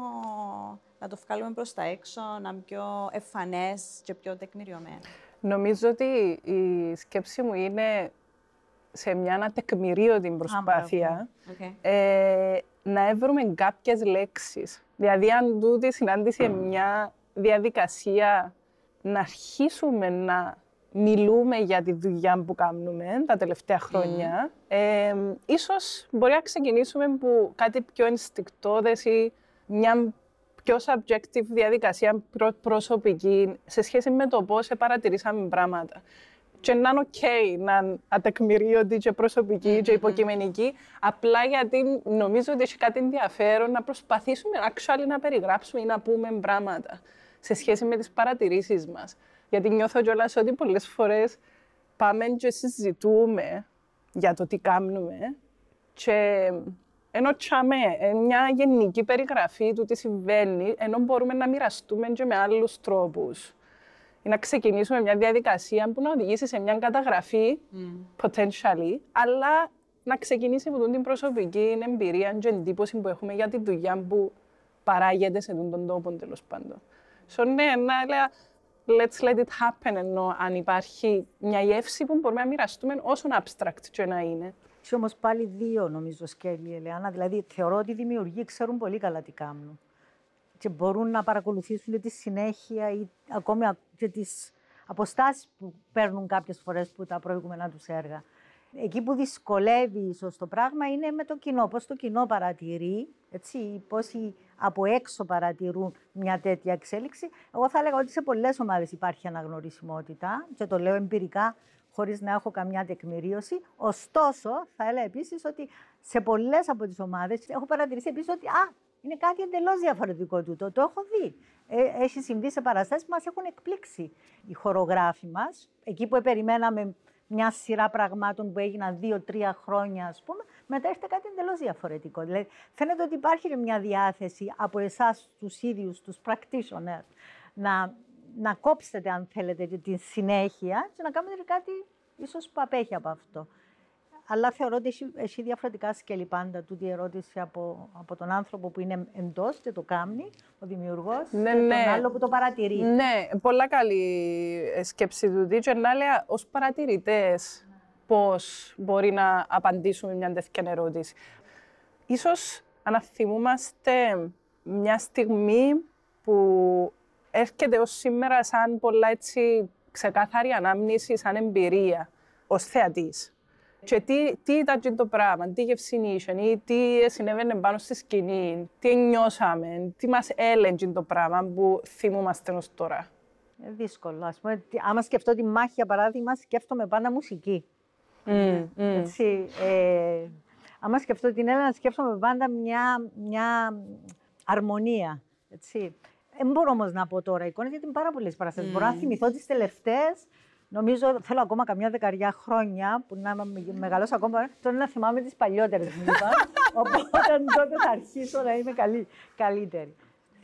να το βγάλουμε προς τα έξω, να είναι πιο εμφανές και πιο τεκμηριωμένο. Νομίζω ότι η σκέψη μου είναι σε μια ανατεκμηρίωτη προσπάθεια Okay. ε, να έβρουμε κάποιες λέξεις. Δηλαδή, αν τούτη συνάντηση είναι μια διαδικασία να αρχίσουμε να μιλούμε για τη δουλειά που κάνουμε τα τελευταία χρόνια. Ε, ίσως μπορεί να ξεκινήσουμε από κάτι πιο ενστικτόδες ή μια πιο subjective διαδικασία προ, προσωπική σε σχέση με το πώς παρατηρήσαμε πράγματα. Και να είναι ok να είναι ατεκμηρίωτη και προσωπική και υποκειμενική, απλά γιατί νομίζω ότι έχει κάτι ενδιαφέρον να προσπαθήσουμε actually να περιγράψουμε ή να πούμε πράγματα σε σχέση με τις παρατηρήσεις μας. Γιατί νιώθω κιόλας ότι πολλές φορές πάμε και συζητούμε για το τι κάνουμε και ενώ τσάμε, μια γενική περιγραφή του τι συμβαίνει, ενώ μπορούμε να μοιραστούμε και με άλλους τρόπους. Ή να ξεκινήσουμε μια διαδικασία που να οδηγήσει σε μια καταγραφή, potentially, αλλά να ξεκινήσει από την προσωπική εμπειρία και εντύπωση που έχουμε για τη δουλειά που παράγεται σε τον τόπο, τέλος πάντων. So, ναι, να λέω, let's let it happen, ενώ αν υπάρχει μια γεύση που μπορούμε να μοιραστούμε όσο abstract και να είναι. Έχει όμως πάλι δύο, νομίζω, σκέλη, Ελεάνα. Δηλαδή, θεωρώ ότι οι δημιουργοί ξέρουν πολύ καλά τι κάνουν. Και μπορούν να παρακολουθήσουν τη συνέχεια ή ακόμη και τις αποστάσεις που παίρνουν κάποιες φορές που τα προηγούμενα τους έργα. Εκεί που δυσκολεύει ίσως το πράγμα είναι με το κοινό. Πώς το κοινό παρατηρεί, έτσι, πόσοι από έξω παρατηρούν μια τέτοια εξέλιξη. Εγώ θα έλεγα ότι σε πολλές ομάδες υπάρχει αναγνωρισιμότητα και το λέω εμπειρικά χωρίς να έχω καμιά τεκμηρίωση. Ωστόσο, θα έλεγα επίσης ότι σε πολλές από τις ομάδες έχω παρατηρήσει επίσης ότι α, είναι κάτι εντελώς διαφορετικό τούτο. Το έχω δει. Ε, έχει συμβεί σε παραστάσεις που μας έχουν εκπλήξει οι χορογράφοι μας. Εκεί που περιμέναμε μια σειρά πραγμάτων που έγιναν δύο-τρία χρόνια, ας πούμε, μετά έρχεται κάτι εντελώς διαφορετικό. Δηλαδή, φαίνεται ότι υπάρχει μια διάθεση από εσάς, τους ίδιους, τους practitioners, να να κόψετε, αν θέλετε, την συνέχεια και να κάνετε κάτι ίσως που απέχει από αυτό. Αλλά θεωρώ ότι έχει, έχει διαφορετικά σκέλη πάντα τούτη η ερώτηση από, από τον άνθρωπο που είναι εντός και το κάνει, ο δημιουργός, ναι, και ναι. τον άλλο που το παρατηρεί. Ναι, πολλά καλή σκέψη του Δίτσο. Να λέει ως παρατηρητές πώς μπορεί να απαντήσουμε μια τέτοια ερώτηση. Ίσως αναθυμούμαστε μια στιγμή που έρχεται ως σήμερα σαν πολλά έτσι ξεκάθαρη ανάμνηση, σαν εμπειρία, ως θεατής. Και τι, τι ήταν το πράγμα, τι γευσή ή τι συνέβαινε πάνω στη σκηνή, τι νιώσαμε, τι μας έλεγε το πράγμα που θυμούμαστε ως τώρα. Είναι δύσκολο. Ας πούμε, άμα σκεφτώ τη μάχη, για παράδειγμα, σκέφτομαι πάντα μουσική. Mm, mm. Έτσι, ε, άμα σκεφτώ την Έλληνα, σκέφτομαι πάντα μια, μια αρμονία. Έτσι. Δεν μπορώ όμως να πω τώρα εικόνες γιατί είναι πάρα πολλές παραστάσεις. Mm. Μπορώ να θυμηθώ τις τελευταίες. Νομίζω θέλω ακόμα καμιά δεκαριά χρόνια που να είμαι μεγαλό ακόμα. Τώρα να θυμάμαι τις παλιότερες μου είπα. [laughs] Οπότε τότε θα αρχίσω να είμαι καλή, καλύτερη.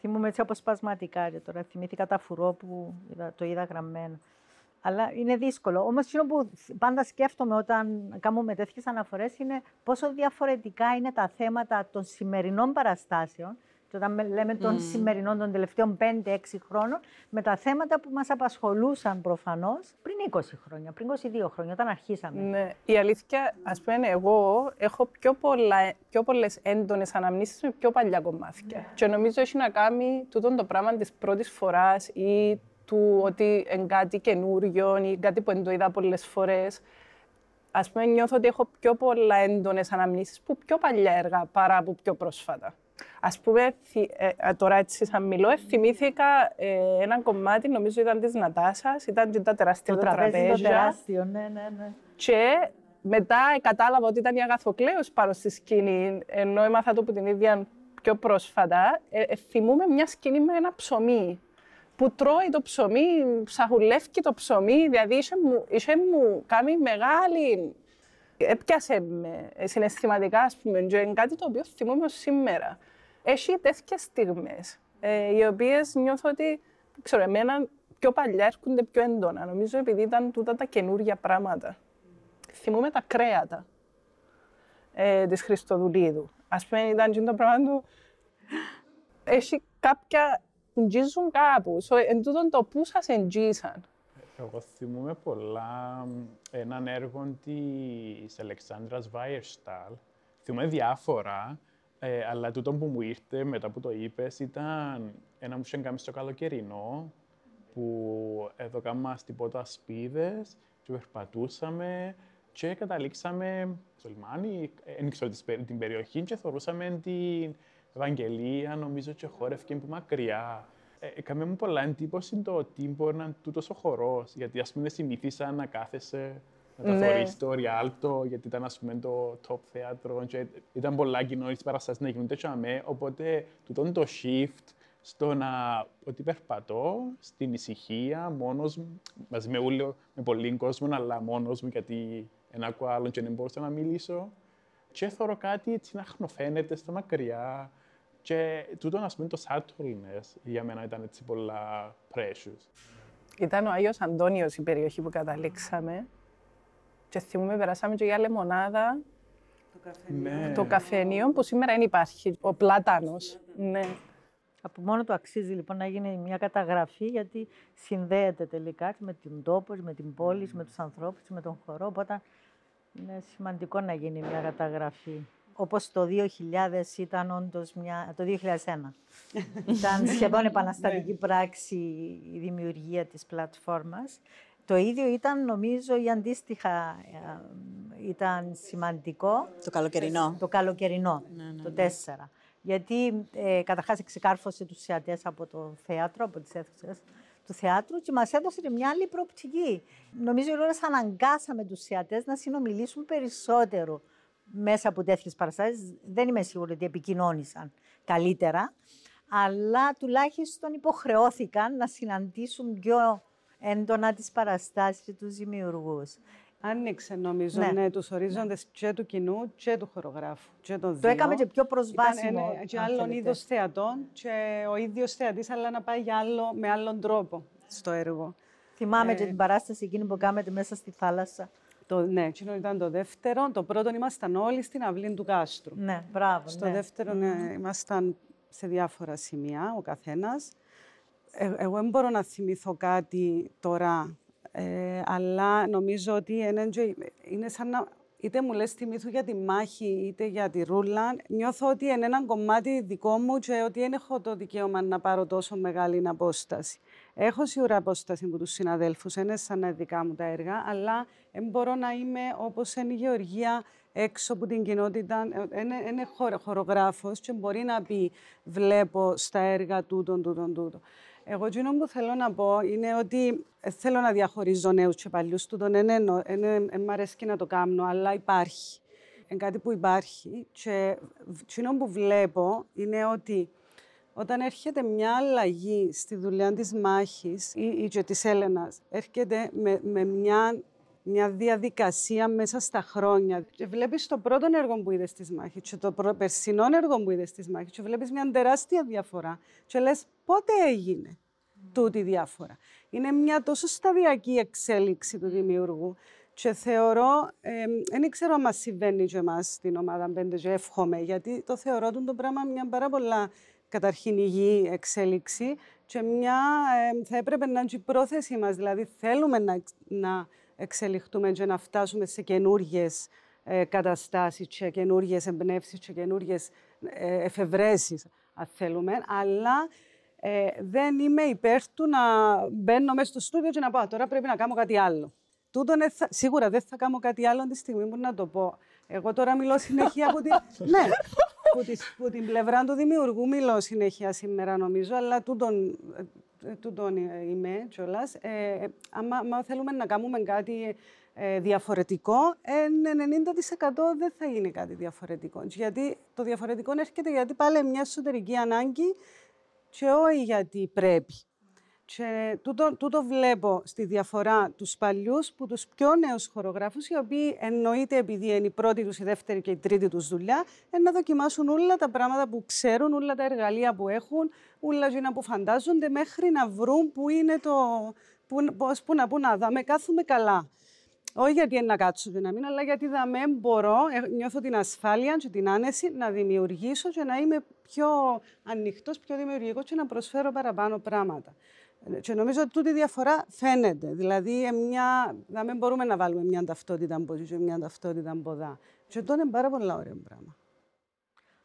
Θυμούμαι έτσι αποσπασματικά. Τώρα θυμήθηκα τα φουρό που είδα, το είδα γραμμένο. Αλλά είναι δύσκολο. Όμως, αυτό που πάντα σκέφτομαι όταν κάνουμε τέτοιες αναφορές είναι πόσο διαφορετικά είναι τα θέματα των σημερινών παραστάσεων και όταν λέμε των mm. σημερινών, των τελευταίων 5-6 χρόνων, με τα θέματα που μας απασχολούσαν προφανώς πριν 20 χρόνια, πριν 22 χρόνια, όταν αρχίσαμε. Ναι. Η αλήθεια, ας πούμε, εγώ έχω πιο, πολλά, πιο πολλές έντονες αναμνήσεις με πιο παλιά κομμάτια. Yeah. Και νομίζω έχει να κάνει τούτο το πράγμα της πρώτης φοράς ή του ότι είναι κάτι καινούριο ή κάτι που δεν το είδα πολλές φορές. Ας πούμε, νιώθω ότι έχω πιο πολλά έντονες αναμνήσεις που πιο παλιά έργα παρά από πιο πρόσφατα. Ας πούμε, ε, ε, τώρα έτσι σαν μιλώ, ε, θυμήθηκα ε, ένα κομμάτι, νομίζω ήταν της Νατάσας, ήταν και τα τεράστια το τραπέζια. Το τεράστιο, ναι, ναι, ναι. Και μετά κατάλαβα ότι ήταν η Αγαθοκλέους πάνω στη σκηνή, ενώ έμαθα το από την ίδια πιο πρόσφατα. Ε, θυμούμαι μια σκηνή με ένα ψωμί, που τρώει το ψωμί, ψαχουλεύει το ψωμί, δηλαδή είχε μου, είχε μου κάνει μεγάλη έπιασε με συναισθηματικά, ας πούμε, και είναι κάτι το οποίο θυμούμαι σήμερα. Έχει τέτοιες στιγμές, ε, οι οποίες νιώθω ότι, ξέρω, εμένα πιο παλιά έρχονται πιο έντονα. Νομίζω επειδή ήταν τούτα τα καινούργια πράγματα. Θυμούμαι τα κρέατα ε, της Χριστοδουλίδου. Ας πούμε, ήταν και το πράγμα του... Έχει κάποια... Εντζίζουν κάπους. So, εν τούτον το πού σας εντζήσαν. Εγώ θυμούμαι πολλά έναν έργο της Αλεξάνδρας Βάιερσταλ. Θυμούμαι διάφορα, ε, αλλά τούτο που μου ήρθε μετά που το είπες ήταν ένα μου είχε κάνει στο καλοκαιρινό, που εδώ κάνουμε τίποτα σπίδες και περπατούσαμε και καταλήξαμε στο λιμάνι, δεν ξέρω την περιοχή και θεωρούσαμε την Ευαγγελία, νομίζω και χόρευκε που μακριά. Ε, έκαμε μου πολλά εντύπωση το ότι μπορεί να είναι τούτος ο χορός, γιατί ας πούμε συνήθισα να κάθεσαι να τα Ναι. φορείς το Ριάλτο, γιατί ήταν ας πούμε το top θέατρο και ήταν πολλά κοινό τις παραστάσεις να γίνονται και αμέ, οπότε τούτον το shift στο να ότι περπατώ στην ησυχία μόνος μου, μαζί με, ούλο, με πολλοί κόσμο, αλλά μόνος μου γιατί δεν άκουα άλλον και δεν μπορούσα να μιλήσω. Και θεωρώ κάτι έτσι να χνοφαίνεται στα μακριά. Και τούτο, ας πούμε, το subtleness για μένα ήταν έτσι πολλά precious. Ήταν ο Άγιος Αντώνιος η περιοχή που καταλήξαμε. Και θυμούμε, περάσαμε και για λεμονάδα, Ναι. το καφενείο που σήμερα δεν υπάρχει, ο Πλάτανος. Ναι. Από μόνο του αξίζει λοιπόν να γίνει μια καταγραφή γιατί συνδέεται τελικά με τον τόπος, με την πόλη, με τους ανθρώπους, με τον χώρο. Οπότε είναι σημαντικό να γίνει μια καταγραφή. Όπως το 2000 ήταν όντως μια... το 2001. [laughs] ήταν σχεδόν επαναστατική πράξη η δημιουργία της πλατφόρμας. Το ίδιο ήταν νομίζω ή αντίστοιχα ε, ήταν σημαντικό Το καλοκαιρινό. το καλοκαιρινό, Ναι, το 4. Γιατί ε, καταρχάς εξεκάρφωσε τους θεατές από το θέατρο, από τις αίθουσες του θεάτρου και μας έδωσε και μια άλλη προοπτική. Νομίζω ότι αναγκάσαμε τους θεατές να συνομιλήσουν περισσότερο μέσα από τέτοιες παραστάσεις. Δεν είμαι σίγουρη ότι επικοινώνησαν καλύτερα, αλλά τουλάχιστον υποχρεώθηκαν να συναντήσουν πιο έντονα τις παραστάσεις και τους δημιουργούς. Άνοιξε νομίζω Ναι. ναι. τους ορίζοντες και του κοινού και του χορογράφου. Και των Το δύο. έκαμε και πιο Ήταν προσβάσιμο. ένα- και αν άλλων θέλετε. είδος θεατών και ο ίδιος θεατής, αλλά να πάει για άλλο, με άλλον τρόπο στο έργο. Θυμάμαι Ε. και την παράσταση εκείνη που κάνετε μέσα στη θάλασσα. Το, ναι, εκείνο ήταν το δεύτερο. Το πρώτο ήμασταν όλοι στην αυλή του κάστρου. Ναι, μπράβο. Στο ναι. δεύτερο ναι, ήμασταν σε διάφορα σημεία, ο καθένας. Ε, εγώ δεν μπορώ να θυμηθώ κάτι τώρα, ε, αλλά νομίζω ότι είναι, και- είναι σαν να... Είτε μου λες θυμήθου για τη μάχη, είτε για τη ρούλα, νιώθω ότι είναι ένα κομμάτι δικό μου και ότι δεν έχω το δικαίωμα να πάρω τόσο μεγάλη απόσταση. Έχω σίγουρα απόσταση από τους συναδέλφους, είναι σαν να είναι δικά μου τα έργα, αλλά δεν μπορώ να είμαι όπως είναι η Γεωργία έξω από την κοινότητα. Ε, Είναι, είναι χορο, χορογράφος και μπορεί να πει βλέπω στα έργα τούτον, τούτον, τούτον. Εγώ εκείνο που θέλω να πω είναι ότι ε, θέλω να διαχωρίζω νέους και παλιούς τούτον. Δεν εννοώ- δεν- δεν μ' αρέσει να το κάνω, αλλά υπάρχει. Είναι κάτι που υπάρχει και εκείνο που βλέπω είναι ότι όταν έρχεται μια αλλαγή στη δουλειά της μάχης ή, ή και της Έλενας, έρχεται με, με μια, μια διαδικασία μέσα στα χρόνια. Και βλέπεις το πρώτο έργο που είδες της μάχης και το προ, περσινό έργο που είδες της μάχης και βλέπεις μια τεράστια διαφορά και λες πότε έγινε τούτη η διαφορά. Είναι μια τόσο σταδιακή εξέλιξη του δημιουργού και θεωρώ, δεν ξέρω αν μας συμβαίνει και εμάς στην ομάδα Πέντε και εύχομαι, γιατί το θεωρώ τον το πράγμα μια πάρα πολλά καταρχήν υγιή εξέλιξη και μια, ε, θα έπρεπε να είναι και η πρόθεση μας, δηλαδή θέλουμε να, εξ- να εξελιχτούμε και να φτάσουμε σε καινούριε ε, καταστάσεις και καινούριε εμπνεύσεις και καινούριε ε, εφευρέσεις, αν θέλουμε, αλλά ε, δεν είμαι υπέρ του να μπαίνω μέσα στο στούντιο και να πω «Α, τώρα πρέπει να κάνω κάτι άλλο. Τούτον ε, θα- σίγουρα δεν θα κάνω κάτι άλλο τη στιγμή που να το πω. Εγώ τώρα μιλώ συνέχεια από την, [laughs] ναι, που, της- που την πλευρά του δημιουργού μιλώ συνέχεια σήμερα νομίζω, αλλά τούτον, ε, ε, τούτον ε, είμαι κιόλας. Ε, ε, άμα, άμα θέλουμε να κάνουμε κάτι ε, διαφορετικό, ε, 90% δεν θα γίνει κάτι διαφορετικό. Γιατί το διαφορετικό έρχεται γιατί πάλι μια εσωτερική ανάγκη και όχι γιατί πρέπει. Και τούτο, τούτο βλέπω στη διαφορά τους παλιούς που τους πιο νέους χορογράφους, οι οποίοι εννοείται επειδή είναι η πρώτη τους, η δεύτερη και η τρίτη τους δουλειά, ε, να δοκιμάσουν όλα τα πράγματα που ξέρουν, όλα τα εργαλεία που έχουν, όλα εκείνα που φαντάζονται, μέχρι να βρουν που είναι το. Που, πώς, που να, που να δάμε, κάθομαι καλά. Όχι γιατί είναι να κάτσω και να μείνω, αλλά γιατί δαμέ μπορώ, ε, νιώθω την ασφάλεια και την άνεση να δημιουργήσω και να είμαι πιο ανοιχτός, πιο δημιουργικός και να προσφέρω παραπάνω πράγματα. Ε, Και νομίζω ότι τούτη η διαφορά φαίνεται. Δηλαδή, ε, μια, δεν μπορούμε να βάλουμε μια ταυτότητα από εκεί και μια ταυτότητα από δά. Και αυτό είναι πάρα πολύ ωραίο πράγμα.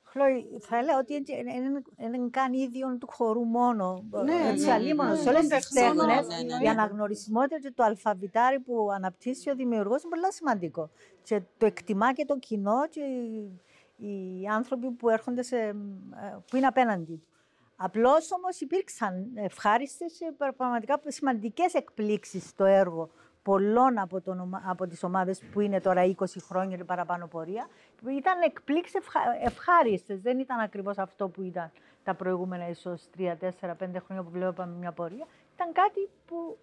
Χλώη, θα έλεγα ότι δεν είναι καν ίδιο του χορού μόνο. Ναι, Έτσι, ναι, αλίμονο. ναι, Σε όλες ναι, τις ναι, τέχνες, ναι, ναι, ναι. η αναγνωρισιμότητα και το αλφαβητάρι που αναπτύσσει ο δημιουργός είναι πολύ σημαντικό. Και το εκτιμά και το κοινό και οι, οι άνθρωποι που έρχονται σε, ε, που είναι απέναντι του. Απλώς όμως υπήρξαν ευχάριστες και πραγματικά σημαντικές εκπλήξεις στο έργο πολλών από, τον, ομα- από τις ομάδες που είναι τώρα 20 χρόνια και παραπάνω πορεία. Ήταν εκπλήξεις ευχα, ευχάριστες, δεν ήταν ακριβώς αυτό που ήταν τα προηγούμενα ίσως 3, 4, 5 χρόνια που βλέπαμε μια πορεία. Ήταν κάτι που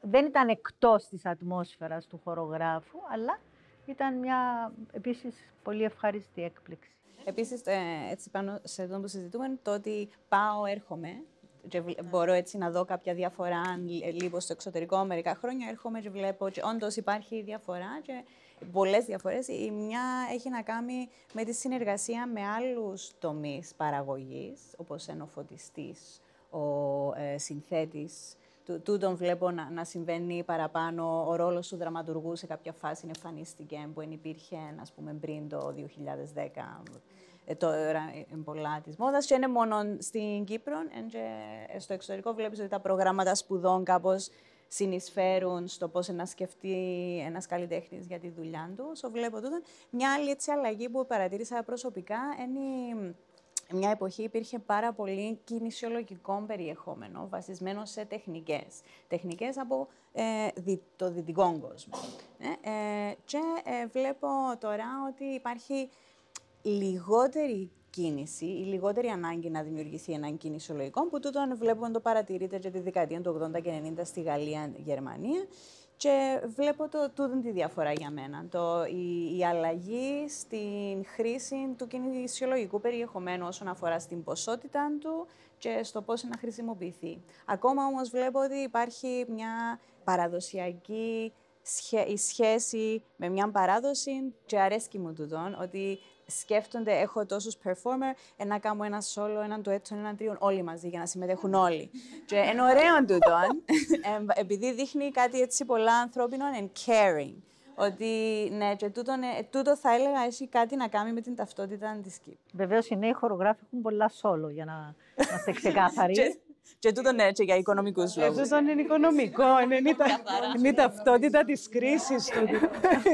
δεν ήταν εκτός της ατμόσφαιρας του χορογράφου, αλλά ήταν μια επίσης πολύ ευχάριστη έκπληξη. Επίσης, έτσι πάνω σε αυτό που συζητούμε, το ότι πάω, έρχομαι. Και βλ- μπορώ έτσι να δω κάποια διαφορά αν λ- λίγο στο εξωτερικό μερικά χρόνια. Έρχομαι και βλέπω και όντως υπάρχει διαφορά και πολλές διαφορές. Η μια έχει να κάνει με τη συνεργασία με άλλους τομείς παραγωγής, όπως είναι ο φωτιστή, ο ε, συνθέτης. Του, τούτον βλέπω να, να συμβαίνει παραπάνω. Ο ρόλος του δραματουργού σε κάποια φάση εμφανίστηκε που δεν υπήρχε ας πούμε, πριν το 2010. Ε, τώρα είναι πολλά της μόδας και είναι μόνο στην Κύπρο εν και στο εξωτερικό βλέπεις ότι τα προγράμματα σπουδών κάπως συνεισφέρουν στο πώς να σκεφτεί ένας καλλιτέχνης για τη δουλειά του. So, βλέπω τούτο. Μια άλλη έτσι, αλλαγή που παρατήρησα προσωπικά είναι μια εποχή υπήρχε πάρα πολύ κινησιολογικό περιεχόμενο βασισμένο σε τεχνικές. Τεχνικές από ε, δι- το δυτικό κόσμο. Ε, ε, και ε, βλέπω τώρα ότι υπάρχει λιγότερη κίνηση ή λιγότερη ανάγκη να δημιουργηθεί έναν κινησιολογικό, που τούτο βλέπουμε να το παρατηρείτε και τη δεκαετία του 80 και 90 στη Γαλλία, Γερμανία. Και βλέπω το, τούτον τη διαφορά για μένα. Το, η, η αλλαγή στην χρήση του κινησιολογικού περιεχομένου όσον αφορά στην ποσότητα του και στο πώς να χρησιμοποιηθεί. Ακόμα όμως βλέπω ότι υπάρχει μια παραδοσιακή σχέ- η σχέση με μια παράδοση και αρέσκει μου τούτον, ότι σκέφτονται, έχω τόσους performer, ε, να κάνω ένα solo, έναν duetto, έναν τρίον, όλοι μαζί για να συμμετέχουν όλοι. και είναι ωραίο τούτον, [laughs] ε, επειδή δείχνει κάτι έτσι πολλά ανθρώπινο and caring. Ότι ναι, και τούτον, ε, τούτο θα έλεγα έχει κάτι να κάνει με την ταυτότητα της Κύπρου. Βεβαίως οι νέοι χορογράφοι έχουν πολλά σόλο για να είμαστε ξεκάθαροι. [laughs] και, και τούτο ναι, και για οικονομικούς λόγους. Αυτό είναι οικονομικό, είναι η, τα... είναι η ταυτότητα της κρίσης του.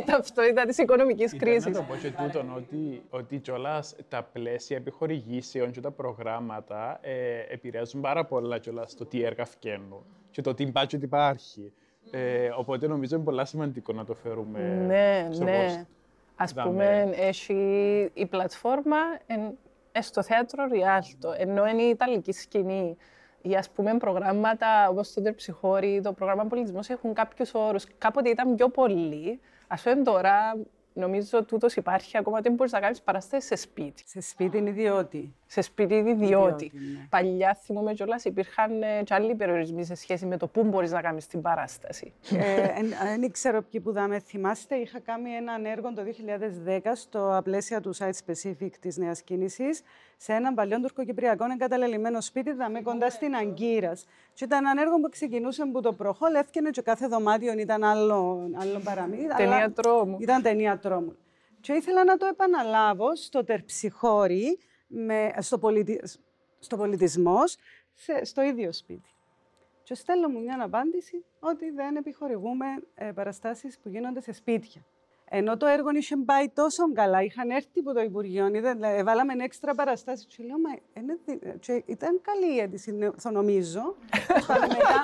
η ταυτότητα της οικονομικής Ήταν κρίσης. να το πω και τούτον, ότι, ότι κιόλας τα πλαίσια επιχορηγήσεων και τα προγράμματα ε, επηρεάζουν πάρα πολλά κιόλας το τι έργα φκαίνουν και το τι budget υπάρχει. Ε, οπότε νομίζω είναι πολύ σημαντικό να το φέρουμε Ναι, στο ναι. πώς Ας δάμε. πούμε, έχει η πλατφόρμα εν, ε, στο θέατρο Ριάλτο, ενώ είναι η Ιταλική σκηνή. Ή ας πούμε προγράμματα όπως το Τερψυχώρη, το πρόγραμμα πολιτισμός έχουν κάποιους όρους. Κάποτε ήταν πιο πολλοί. Ας πούμε τώρα νομίζω τούτος υπάρχει ακόμα ότι μπορείς να κάνεις παραστάσεις σε σπίτι. Σε σπίτι είναι ιδιώτη. Σε σπίτι ιδιώτη. Ιδιώτη, ναι. Παλιά θυμούμαι κιόλας υπήρχαν ε, και άλλοι περιορισμοί σε σχέση με το πού μπορείς να κάνεις την παράσταση. Δεν ξέρω ποιοι που δάμε θυμάστε, είχα κάνει έναν έργο το 2010 στο πλαίσια του site specific της Νέας Κίνησης σε έναν παλιό τουρκοκυπριακό εγκαταλελειμμένο σπίτι δαμε κοντά στην Αγκύρας. Και ήταν ένα έργο που ξεκινούσε από το προχόλ, έφτιανε και κάθε δωμάτιο ήταν άλλο, άλλο παραμύθι. αλλά Ταινία τρόμου. Ήταν ταινία τρόμου. Και ήθελα να το επαναλάβω στο τερψιχώρι, με, στο, πολιτι, στο πολιτισμός, σε- στο ίδιο σπίτι. Και στέλνω μου μια απάντηση ότι δεν επιχορηγούμε ε, παραστάσεις που γίνονται σε σπίτια. Ενώ το έργο είχε πάει τόσο καλά, είχαν έρθει από το Υπουργείο, είδα- δηλαδή, βάλαμε έξτρα παραστάσεις. Και λέω, μα είναι δι- και ήταν καλή η αίτηση, ναι, θα νομίζω. [laughs] Όταν μετά,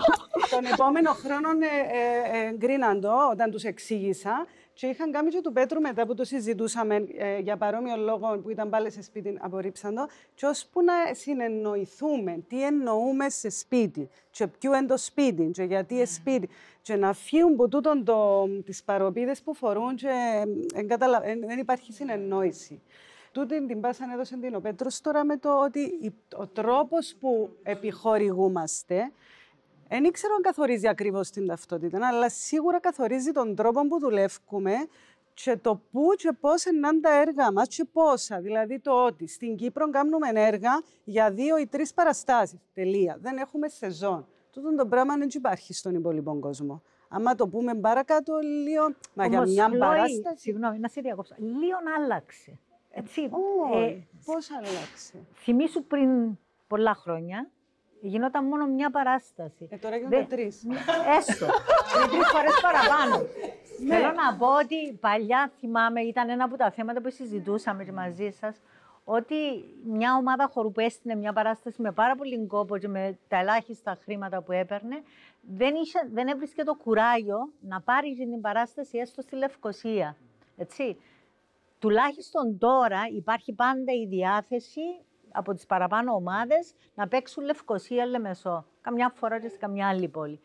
τον επόμενο χρόνο ε, ε, εγκρίναν το, όταν τους εξήγησα. Και είχαν κάνει και του Πέτρου μετά που το συζητούσαμε ε, για παρόμοιο λόγο που ήταν πάλι σε σπίτι, απορρίψαν το. Και ώσπου να συνεννοηθούμε τι εννοούμε σε σπίτι, και ποιο είναι το σπίτι, και γιατί είναι σπίτι. Και να φύγουν από τούτον το, τις παροπίδες που φορούν και ε, εν καταλα- εν- δεν υπάρχει συνεννόηση. Τούτη την πάσαν έδωσε την ο Πέτρος τώρα με το ότι η- ο τρόπος που επιχορηγούμαστε δεν ήξερα αν καθορίζει ακριβώς την ταυτότητα, αλλά σίγουρα καθορίζει τον τρόπο που δουλεύουμε και το πού και πώς είναι τα έργα μας και πόσα. Δηλαδή το ότι στην Κύπρο κάνουμε έργα για δύο ή τρεις παραστάσεις. Τελεία. Δεν έχουμε σεζόν. Τούτο το πράγμα δεν υπάρχει στον υπόλοιπο κόσμο. Άμα το πούμε παρακάτω λίγο, μα για Όμως, μια Χλώη, παράσταση. Συγγνώμη, να σε διακόψω. Λίγο άλλαξε. Έτσι, Όχι, ε, πώς άλλαξε; θυμήσου πριν πολλά χρόνια, γινόταν μόνο μια παράσταση. Ε, τώρα γίνονται Δεν- τρεις. Έστω. Είναι τρεις φορές παραπάνω. Θέλω να πω ότι παλιά θυμάμαι, ήταν ένα από τα θέματα που συζητούσαμε και μαζί σας, ότι μια ομάδα χορού που έστεινε μια παράσταση με πάρα πολύ κόπο και με τα ελάχιστα χρήματα που έπαιρνε, δεν, είχε, δεν έβρισκε το κουράγιο να πάρει και την παράσταση έστω στη Λευκοσία. Έτσι. Τουλάχιστον τώρα υπάρχει πάντα η διάθεση από τις παραπάνω ομάδες να παίξουν Λευκοσία Λεμεσό. Καμιά φορά και σε καμιά άλλη πόλη.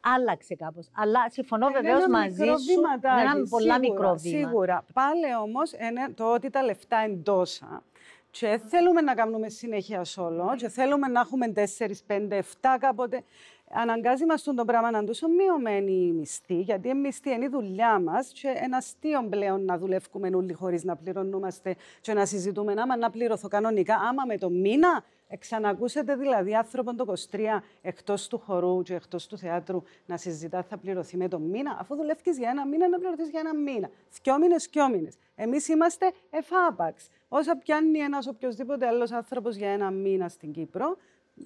Άλλαξε κάπως. Αλλά συμφωνώ βεβαίως Ένα μαζί μικρό σου. βήματάκι, Ένα πολλά σίγουρα, μικρό βήμα. Σίγουρα. Πάλι όμως είναι το ότι τα λεφτά είναι τόσα και θέλουμε να κάνουμε συνέχεια σόλο και θέλουμε να έχουμε 4, 5, 7 κάποτε. Αναγκάζει μας το πράγμα να είναι τόσο μειωμένη η μισθή, γιατί η μισθή είναι η δουλειά μας και ένα αστείο πλέον να δουλεύουμε όλοι χωρίς να πληρωνόμαστε και να συζητούμε άμα να πληρωθώ κανονικά, άμα με το μήνα Εξανακούσετε δηλαδή άνθρωπον το 23 εκτός του χορού και εκτός του θεάτρου να συζητά θα πληρωθεί με το μήνα, αφού δουλεύει για ένα μήνα να πληρωθείς για ένα μήνα. Δυο μήνε, δυο μήνε. Εμείς είμαστε εφάπαξ. Όσα πιάνει ένας οποιοδήποτε άλλος άνθρωπος για ένα μήνα στην Κύπρο,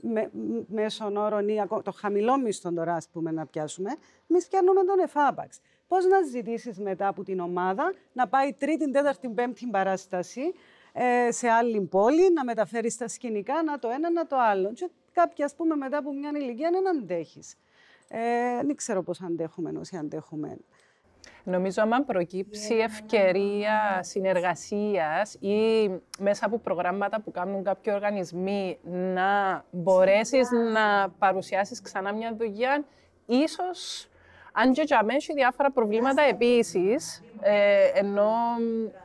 με, μ- μέσον όρων ή ακό- το χαμηλό μισθό τώρα, ας πούμε, να πιάσουμε, εμεί πιάνουμε τον εφάπαξ. Πώς να ζητήσεις μετά από την ομάδα να πάει τρίτη, τέταρτη, πέμπτη παράσταση ε, σε άλλη πόλη, να μεταφέρεις τα σκηνικά, να το ένα, να το άλλο. Και κάποιοι, ας πούμε, μετά από μια ηλικία δεν αντέχεις. Ε, δεν ξέρω πώς αντέχουμε όσοι αντέχουμε. Νομίζω άμα προκύψει ευκαιρία συνεργασίας ή μέσα από προγράμματα που κάνουν κάποιοι οργανισμοί να μπορέσεις να παρουσιάσεις ξανά μια δουλειά, ίσως αν και για μένα έχει διάφορα προβλήματα επίσης, ε, ενώ ε,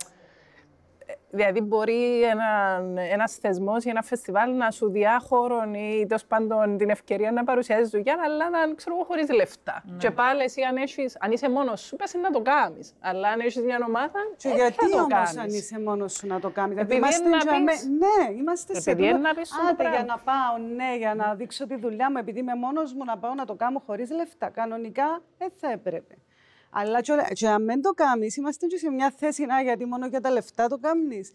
Δηλαδή, μπορεί ένα ένας θεσμός ή ένα φεστιβάλ να σου διάχωρον ή τέλος πάντων την ευκαιρία να παρουσιάζεις δουλειά, αλλά να ξέρω εγώ χωρίς λεφτά. Και πάλι εσύ, αν, έχεις, αν είσαι μόνος σου, πες να το κάνεις. Αλλά αν έχεις μια ομάδα, Και ε, γιατί θα το όμως κάνεις. αν είσαι μόνος σου να το κάνεις; Επειδή είμαστε είναι να για με- πεις- Ναι, είμαστε σε Επειδή είναι επίπεδο, να πεις το «Άντε, πράγμα». για να πάω, ναι, για να δείξω τη δουλειά μου, επειδή είμαι μόνος μου να πάω να το κάνω χωρίς λεφτά. Κανονικά δεν θα έπρεπε. Αλλά και, όλα- και αν δεν το κάνεις, είμαστε και σε μια θέση, να, γιατί μόνο για τα λεφτά το κάνεις.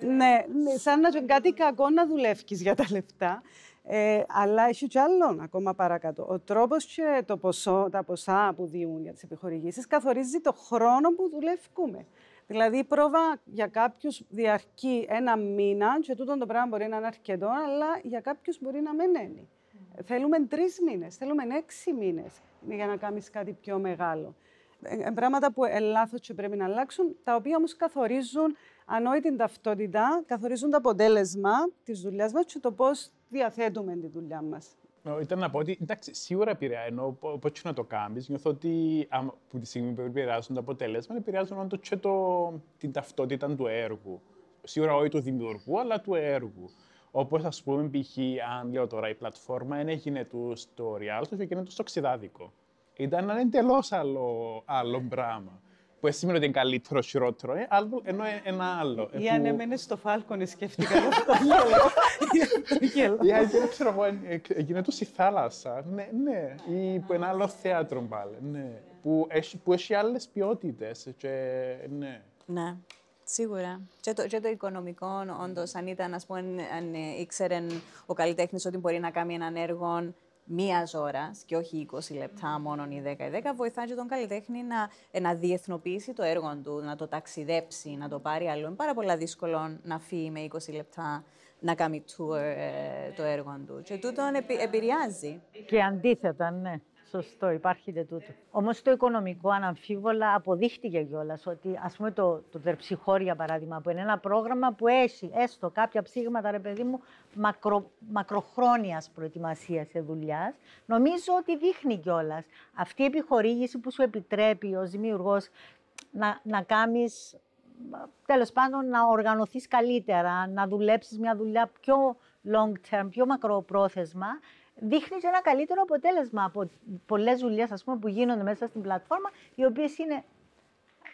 ναι, ναι, σαν να είναι κάτι κακό να δουλεύεις για τα λεφτά. Ε, αλλά έχει κι άλλον ακόμα παρακάτω. Ο τρόπος και το ποσό, τα ποσά που διούν για τις επιχορηγήσεις καθορίζει το χρόνο που δουλεύουμε. Δηλαδή, η πρόβα για κάποιους διαρκεί ένα μήνα και τούτο το πράγμα μπορεί να είναι αρκετό, αλλά για κάποιους μπορεί να μην είναι. Θέλουμε τρεις μήνες, θέλουμε έξι μήνες για να κάνεις κάτι πιο μεγάλο. Ε, ε, πράγματα που λάθος και πρέπει να αλλάξουν, τα οποία όμως καθορίζουν ανόητη ταυτότητα, καθορίζουν το αποτέλεσμα της δουλειάς μας και το πώς διαθέτουμε τη δουλειά μας. Ε, Ήταν να πω ότι εντάξει, σίγουρα επηρεάζει. Ενώ πώς και να το κάνεις, νιώθω ότι άμα- που τη στιγμή που επηρεάζουν το αποτέλεσμα, επηρεάζουν όντως και το, την ταυτότητα του έργου. Σίγουρα όχι του δημιουργού, αλλά του έργου. Όπως ας πούμε, π.χ. αν λέω τώρα η πλατφόρμα δεν έγινε του στο Rialto και έγινε του στο Ξιδάδικο. Ήταν ένα εντελώς άλλο, άλλο πράγμα. Που δεν σημαίνει ότι είναι καλύτερο, χειρότερο, ε, άλλο, ενώ ε, ένα άλλο. ε, Ή που- αν έμενε στο Φάλκονη, σκέφτηκα γι' αυτό γέλο. Γι' αυτό γέλο. Ή αν δεν ξέρω εγώ, ε, ε, γίνεται στη θάλασσα. Ναι, ναι. Ή που ένα άλλο θέατρο πάλι. Ναι. Που έχει, που έχει άλλες ποιότητες. Και, ναι. Ναι, σίγουρα. Και το, και το οικονομικό, όντως, αν ήταν, ας πούμε, αν ε, ήξερε ο καλλιτέχνης ότι μπορεί να κάνει έναν έργο μίας ώρας και όχι 20 λεπτά μόνο ή 10 ή 10, βοηθάει και τον καλλιτέχνη να, ε, να διεθνοποιήσει το έργο του, να το ταξιδέψει, να το πάρει άλλο. Είναι πάρα πολύ δύσκολο να φύγει με 20 λεπτά να κάνει tour ε, το έργο του. Και τούτο επη, επηρεάζει. Και αντίθετα, ναι. Σωστό, υπάρχει και τούτο. Όμως το οικονομικό αναμφίβολα αποδείχτηκε κιόλας ότι, ας πούμε, το, το τερψιχώρι, για παράδειγμα, που είναι ένα πρόγραμμα που έχει έστω κάποια ψήγματα, ρε παιδί μου, μακρο, μακροχρόνιας προετοιμασίας σε δουλειάς, νομίζω ότι δείχνει κιόλας αυτή η επιχορήγηση που σου επιτρέπει ως δημιουργός να, να κάνεις τέλος πάντων να οργανωθείς καλύτερα, να δουλέψεις μια δουλειά πιο long term, πιο μακροπρόθεσμα, δείχνει και ένα καλύτερο αποτέλεσμα από πολλές δουλειές ας πούμε, που γίνονται μέσα στην πλατφόρμα, οι οποίες είναι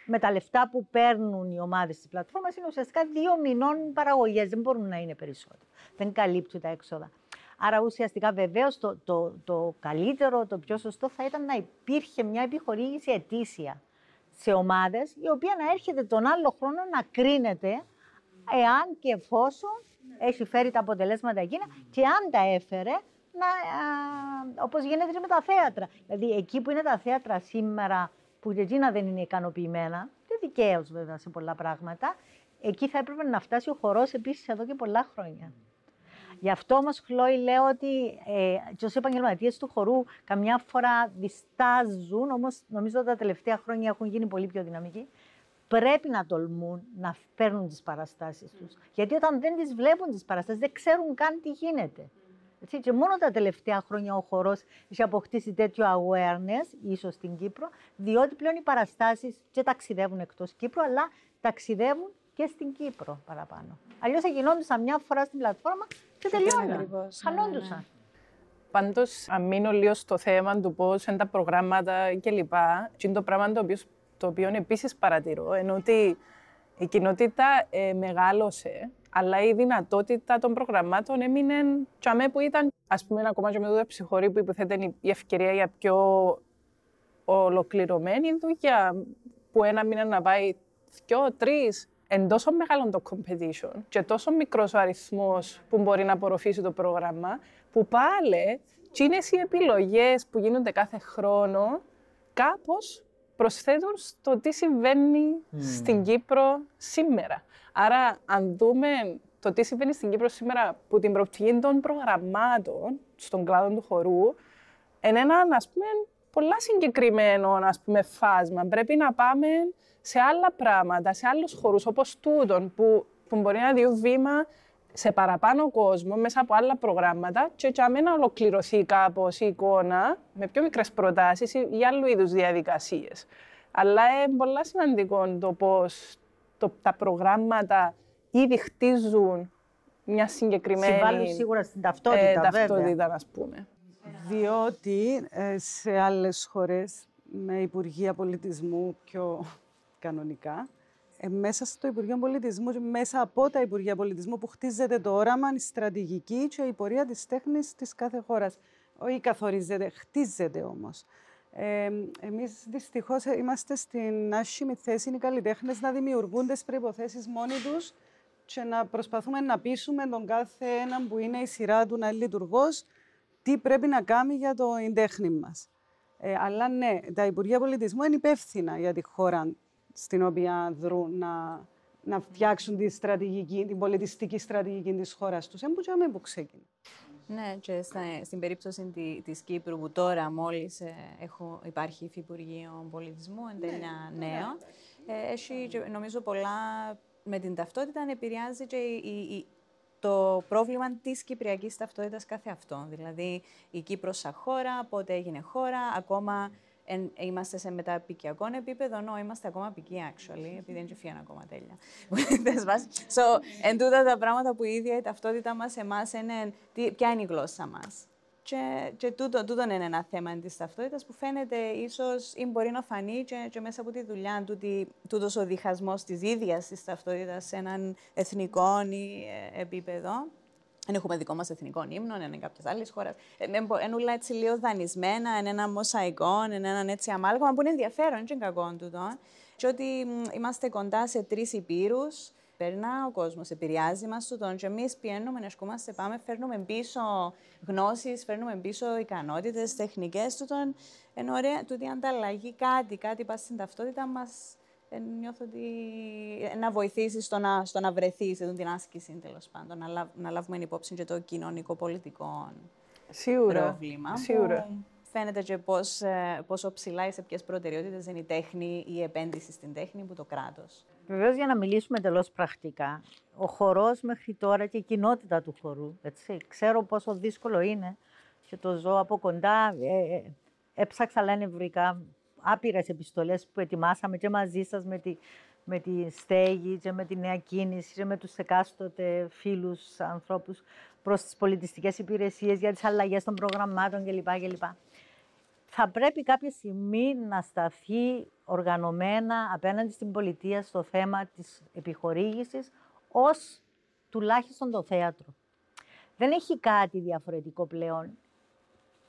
με τα λεφτά που παίρνουν οι ομάδες της πλατφόρμας, είναι ουσιαστικά δύο μηνών παραγωγές, δεν μπορούν να είναι περισσότερο. Δεν καλύπτουν τα έξοδα. Άρα ουσιαστικά βεβαίως το, το, το καλύτερο, το πιο σωστό θα ήταν να υπήρχε μια επιχορήγηση ετήσια σε ομάδες, η οποία να έρχεται τον άλλο χρόνο να κρίνεται εάν και εφόσον έχει φέρει τα αποτελέσματα εκείνα και αν τα έφερε, να, α, όπως γίνεται και με τα θέατρα. Δηλαδή, εκεί που είναι τα θέατρα σήμερα, που και εκείνα δεν είναι ικανοποιημένα, και δικαίως βέβαια σε πολλά πράγματα, εκεί θα έπρεπε να φτάσει ο χορός επίσης εδώ και πολλά χρόνια. Γι' αυτό όμως, Χλόι, λέω ότι ε, και ως επαγγελματίες του χορού καμιά φορά διστάζουν, όμως νομίζω ότι τα τελευταία χρόνια έχουν γίνει πολύ πιο δυναμικοί. Πρέπει να τολμούν να παίρνουν τις παραστάσεις τους. Γιατί όταν δεν τις βλέπουν τις παραστάσεις, δεν ξέρουν καν τι γίνεται. Έτσι, και μόνο τα τελευταία χρόνια ο χορός έχει αποκτήσει τέτοιο awareness, ίσως στην Κύπρο, διότι πλέον οι παραστάσεις και ταξιδεύουν εκτός Κύπρου, αλλά ταξιδεύουν και στην Κύπρο παραπάνω. Αλλιώς θα γινόντουσαν μια φορά στην πλατφόρμα και τελειώναν. Χανόντουσαν. Ναι, ναι. Πάντως, αν μείνω λίγο στο θέμα του πώς είναι τα προγράμματα κλπ. Και είναι το πράγμα το οποίος, το οποίο επίσης παρατηρώ, ενώ ότι η κοινότητα ε, μεγάλωσε, αλλά η δυνατότητα των προγραμμάτων έμεινε τσαμέ που ήταν, ας πούμε, ακόμα και με το ψυχορή που υποθέτει η ευκαιρία για πιο ολοκληρωμένη δουλειά, που ένα μήνα να πάει δυο, τρεις, εν τόσο μεγάλο το competition και τόσο μικρός ο αριθμός που μπορεί να απορροφήσει το πρόγραμμα, που πάλι τι είναι οι επιλογές που γίνονται κάθε χρόνο, κάπως προσθέτουν στο τι συμβαίνει στην Κύπρο σήμερα. Άρα, αν δούμε το τι συμβαίνει στην Κύπρο σήμερα που την προοπτική των προγραμμάτων στον κλάδο του χορού, είναι ένα, ας πούμε, πολλά συγκεκριμένο ας πούμε, φάσμα. Πρέπει να πάμε σε άλλα πράγματα, σε άλλους χώρους όπως τούτον που, που μπορεί να δει βήμα σε παραπάνω κόσμο μέσα από άλλα προγράμματα και για να ολοκληρωθεί κάπως η εικόνα με πιο μικρές προτάσεις ή άλλου είδους διαδικασίες. Αλλά είναι πολύ σημαντικό το πώ τα προγράμματα ήδη χτίζουν μια συγκεκριμένη. Συμβάλλουν σίγουρα στην ταυτότητα, ε, ταυτότητα ας πούμε. Διότι ε, σε άλλες χώρες με Υπουργεία Πολιτισμού πιο κανονικά, ε, μέσα στο Υπουργείο Πολιτισμού και μέσα από τα Υπουργεία Πολιτισμού που χτίζεται το όραμα, η στρατηγική και η πορεία της τέχνης της κάθε χώρας. Όχι καθορίζεται, χτίζεται όμως. Ε, εμείς δυστυχώς είμαστε στην άσχημη θέση οι καλλιτέχνες να δημιουργούν τις προϋποθέσεις μόνοι τους και να προσπαθούμε να πείσουμε τον κάθε έναν που είναι η σειρά του να είναι λειτουργός τι πρέπει να κάνει για το τέχνη μας. Ε, αλλά ναι, τα Υπουργεία Πολιτισμού είναι υπεύθυνα για τη χώρα στην οποία δρούν να, να φτιάξουν τη στρατηγική, την πολιτιστική στρατηγική της χώρας τους. Έμπου που ξεκινά. Ναι, και στην περίπτωση τη Κύπρου που τώρα μόλις ε, υπάρχει Υφυπουργείο Πολιτισμού, εν τέλεια ναι, νέο, ε, έχει νομίζω πολλά με την ταυτότητα επηρεάζει και η, το πρόβλημα της κυπριακής ταυτότητας κάθε αυτό. Δηλαδή, η Κύπρος σαν χώρα, πότε έγινε χώρα, ακόμα εν, είμαστε σε μεταπικιακό επίπεδο, ενώ είμαστε ακόμα πικοί, actually, επειδή δεν φύγαν ακόμα τέλεια. [laughs] so, εν τούτα τα πράγματα που η ίδια η ταυτότητα μας εμάς είναι, τι, ποια είναι η γλώσσα μας. Και, και τούτο, τούτο είναι ένα θέμα της ταυτότητας που φαίνεται ίσως ή μπορεί να φανεί και, και μέσα από τη δουλειά του τούτος ο διχασμός της ίδιας της ταυτότητας σε έναν εθνικό ε, επίπεδο δεν έχουμε δικό μας εθνικό ύμνο, είναι κάποιες άλλες χώρες. Είναι όλα έτσι λίγο δανεισμένα, είναι ένα μοσαϊκό, είναι ένα έτσι αμάλγαμα που είναι ενδιαφέρον, είναι κακό τούτο. Και ότι είμαστε κοντά σε τρεις υπήρους, περνά ο κόσμος, επηρεάζει μας τούτο. Και εμείς πιένουμε, εσκούμαστε, πάμε, φέρνουμε πίσω γνώσεις, φέρνουμε πίσω ικανότητες, τεχνικές τούτον. Ενώ ωραία, τούτη ανταλλαγή κάτι, κάτι πας στην ταυτότητα μας ε, νιώθω ότι ε, να βοηθήσεις στο να, στο να βρεθείς σε την άσκηση, τέλος πάντων. Να, να λάβουμε υπόψη και το κοινωνικό-πολιτικό πρόβλημα. Σίγουρα. Που φαίνεται και πώς, ε, πόσο ψηλά ή σε ποιες προτεραιότητες είναι η τέχνη ή η επένδυση στην τέχνη που το κράτος. Βεβαίως, για να μιλήσουμε εντελώς πρακτικά, ο χορός μέχρι τώρα και η κοινότητα του χορού. Έτσι, ξέρω πόσο δύσκολο είναι και το ζω από κοντά. Ε, έψαξα, λένε βρήκα άπειρες επιστολές που ετοιμάσαμε και μαζί σας με τη, με τη στέγη και με τη νέα κίνηση και με τους εκάστοτε φίλους ανθρώπους προς τις πολιτιστικές υπηρεσίες για τις αλλαγές των προγραμμάτων κλπ. κλπ. Θα πρέπει κάποια στιγμή να σταθεί οργανωμένα απέναντι στην πολιτεία στο θέμα της επιχορήγησης ως τουλάχιστον το θέατρο. Δεν έχει κάτι διαφορετικό πλέον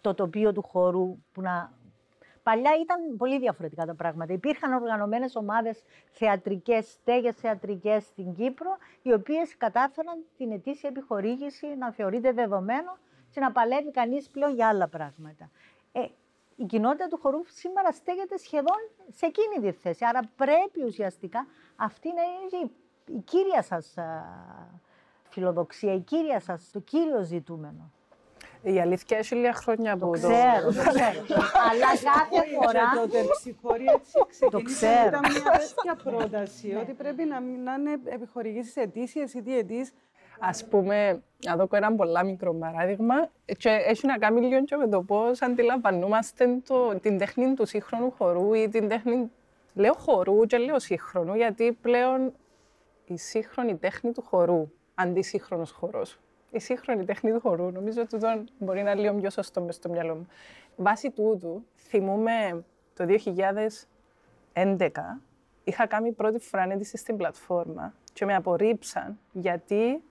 το τοπίο του χορού που να Παλιά ήταν πολύ διαφορετικά τα πράγματα. Υπήρχαν οργανωμένες ομάδες θεατρικές, στέγες θεατρικές στην Κύπρο, οι οποίες κατάφεραν την ετήσια επιχορήγηση να θεωρείται δεδομένο και να παλεύει κανείς πλέον για άλλα πράγματα. Ε, η κοινότητα του χορού σήμερα στέγεται σχεδόν σε εκείνη τη θέση. Άρα πρέπει ουσιαστικά αυτή να είναι η κύρια σας φιλοδοξία, η κύρια σας, το κύριο ζητούμενο. Η αλήθεια έχει λίγα χρόνια που το ξέρω, το ξέρω. Αλλά κάθε φορά... το τερψιχώρι έτσι ξεκίνησε, ήταν μια τέτοια πρόταση, ότι πρέπει να, να είναι επιχορηγήσεις ετήσιες ή διετής. Ας πούμε, να δω ένα πολύ μικρό παράδειγμα, και έχει να κάνει λίγο και με το πώς αντιλαμβανόμαστε το, την τέχνη του σύγχρονου χορού ή την τέχνη, λέω χορού και λέω σύγχρονου, γιατί πλέον η σύγχρονη τέχνη του χορού, αντί σύγχρονο χορός. Η σύγχρονη τέχνη του χορού, νομίζω ότι εδώ μπορεί να είναι λίγο πιο σωστό με στο μυαλό μου. Βάσει τούτου, θυμούμε το 2011, είχα κάνει πρώτη φορά έντηση στην πλατφόρμα και με απορρίψαν γιατί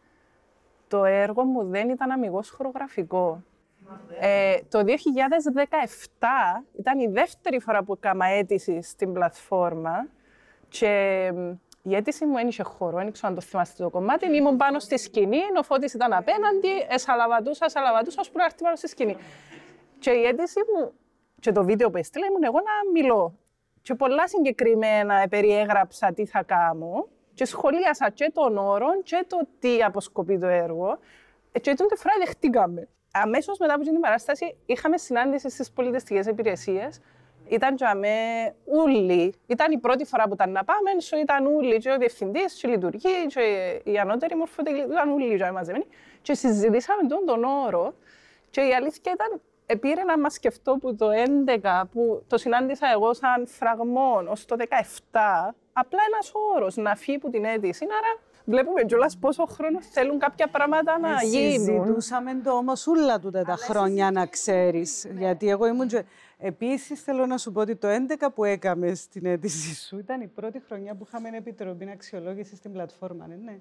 το έργο μου δεν ήταν αμυγός χορογραφικό. Ε, το 2017 ήταν η δεύτερη φορά που έκανα αίτηση στην πλατφόρμα και η αίτηση μου ένιξε χώρο, δεν ξέρω αν το θυμάστε το κομμάτι. Ήμουν πάνω στη σκηνή, ο Φώτης ήταν απέναντι, εσαλαβατούσα, εσαλαβατούσα, ώσπου να έρθει πάνω στη σκηνή. Και η αίτηση μου, και το βίντεο που έστειλα, ήμουν εγώ να μιλώ. Και πολλά συγκεκριμένα περιέγραψα τι θα κάνω και σχολίασα και τον όρο και το τι αποσκοπεί το έργο. Και τότε φορά δεχτήκαμε. Αμέσως μετά από την παράσταση είχαμε συνάντηση στις πολιτιστικές υπηρεσίες ήταν για με ούλοι. Ήταν η πρώτη φορά που ήταν να πάμε, so ήταν ούλοι και ο διευθυντής, και η λειτουργή, και η ανώτερη μορφωτική, ήταν ούλοι για μαζεμένοι. Και συζητήσαμε τον, τον όρο και η αλήθεια ήταν, πήρε να μας σκεφτώ που το 2011, που το συνάντησα εγώ σαν φραγμό, ως το 2017, απλά ένας όρος να φύγει από την αίτηση. Άρα βλέπουμε κιόλας πόσο χρόνο θέλουν κάποια πράγματα να γίνουν. Συζητούσαμε το όμως όλα τούτα τα χρόνια, να ξέρεις. Γιατί εγώ ήμουν. Επίσης, θέλω να σου πω ότι το 11 που έκαμες στην αίτησή σου ήταν η πρώτη χρονιά που είχαμε επιτροπή αξιολόγηση στην πλατφόρμα. Ναι, ναι.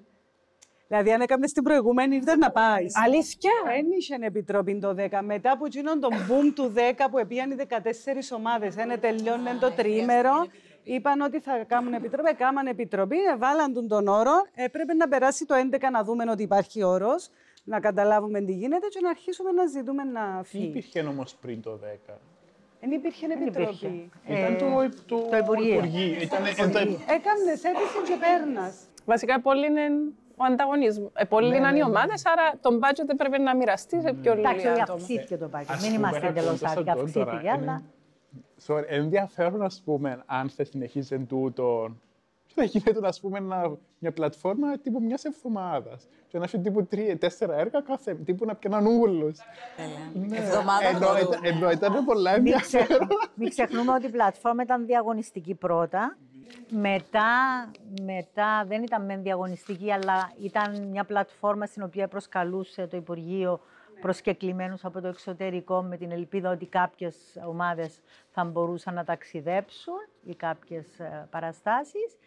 Δηλαδή, αν έκαμες την προηγούμενη, ήταν να πάεις. Αλήθεια; Δεν είχε επιτροπή το 10. Μετά που γίνον τον boom του 10 που επίαν οι 14 ομάδες, ένα τελειώνει το τρίμερο, είπαν ότι θα κάνουν επιτροπή. Κάμαν επιτροπή, βάλαν τον όρο. Έπρεπε να περάσει το 11 να δούμε ότι υπάρχει όρος, να καταλάβουμε τι γίνεται και να αρχίσουμε να ζητούμε να φύγει. Τι υπήρχε όμως πριν το 10. Δεν υπήρχε επιτροπή. Ήταν το, το, το Υπουργείο. Έκανες αίτηση και πέρνα. Βασικά, πολύ είναι ο ανταγωνισμό. Ε, πολλοί είναι οι ομάδες, άρα το budget πρέπει να μοιραστεί σε πιο λίγα άτομα. Εντάξει, αυξήθηκε το budget. Μην είμαστε εντελώς άδικα, αυξήθηκε, αλλά. Sorry, ενδιαφέρον, ας πούμε, αν θα συνεχίσει τούτο και θα γίνεται, ας πούμε, μια πλατφόρμα τύπου μιας εβδομάδας. Και να έχει τύπου τρία, τέσσερα έργα κάθε, τύπου να πιάνουν ούλου. Ναι. Εβδομάδα Ενώ ήταν πολλά ενδιαφέρον. Μην ξεχνούμε ότι η πλατφόρμα ήταν διαγωνιστική πρώτα. Μετά, μετά δεν ήταν μεν διαγωνιστική, αλλά ήταν μια πλατφόρμα στην οποία προσκαλούσε το Υπουργείο προσκεκλημένους από το εξωτερικό με την ελπίδα ότι κάποιες ομάδες θα μπορούσαν να ταξιδέψουν ή κάποιες ε, παραστάσεις.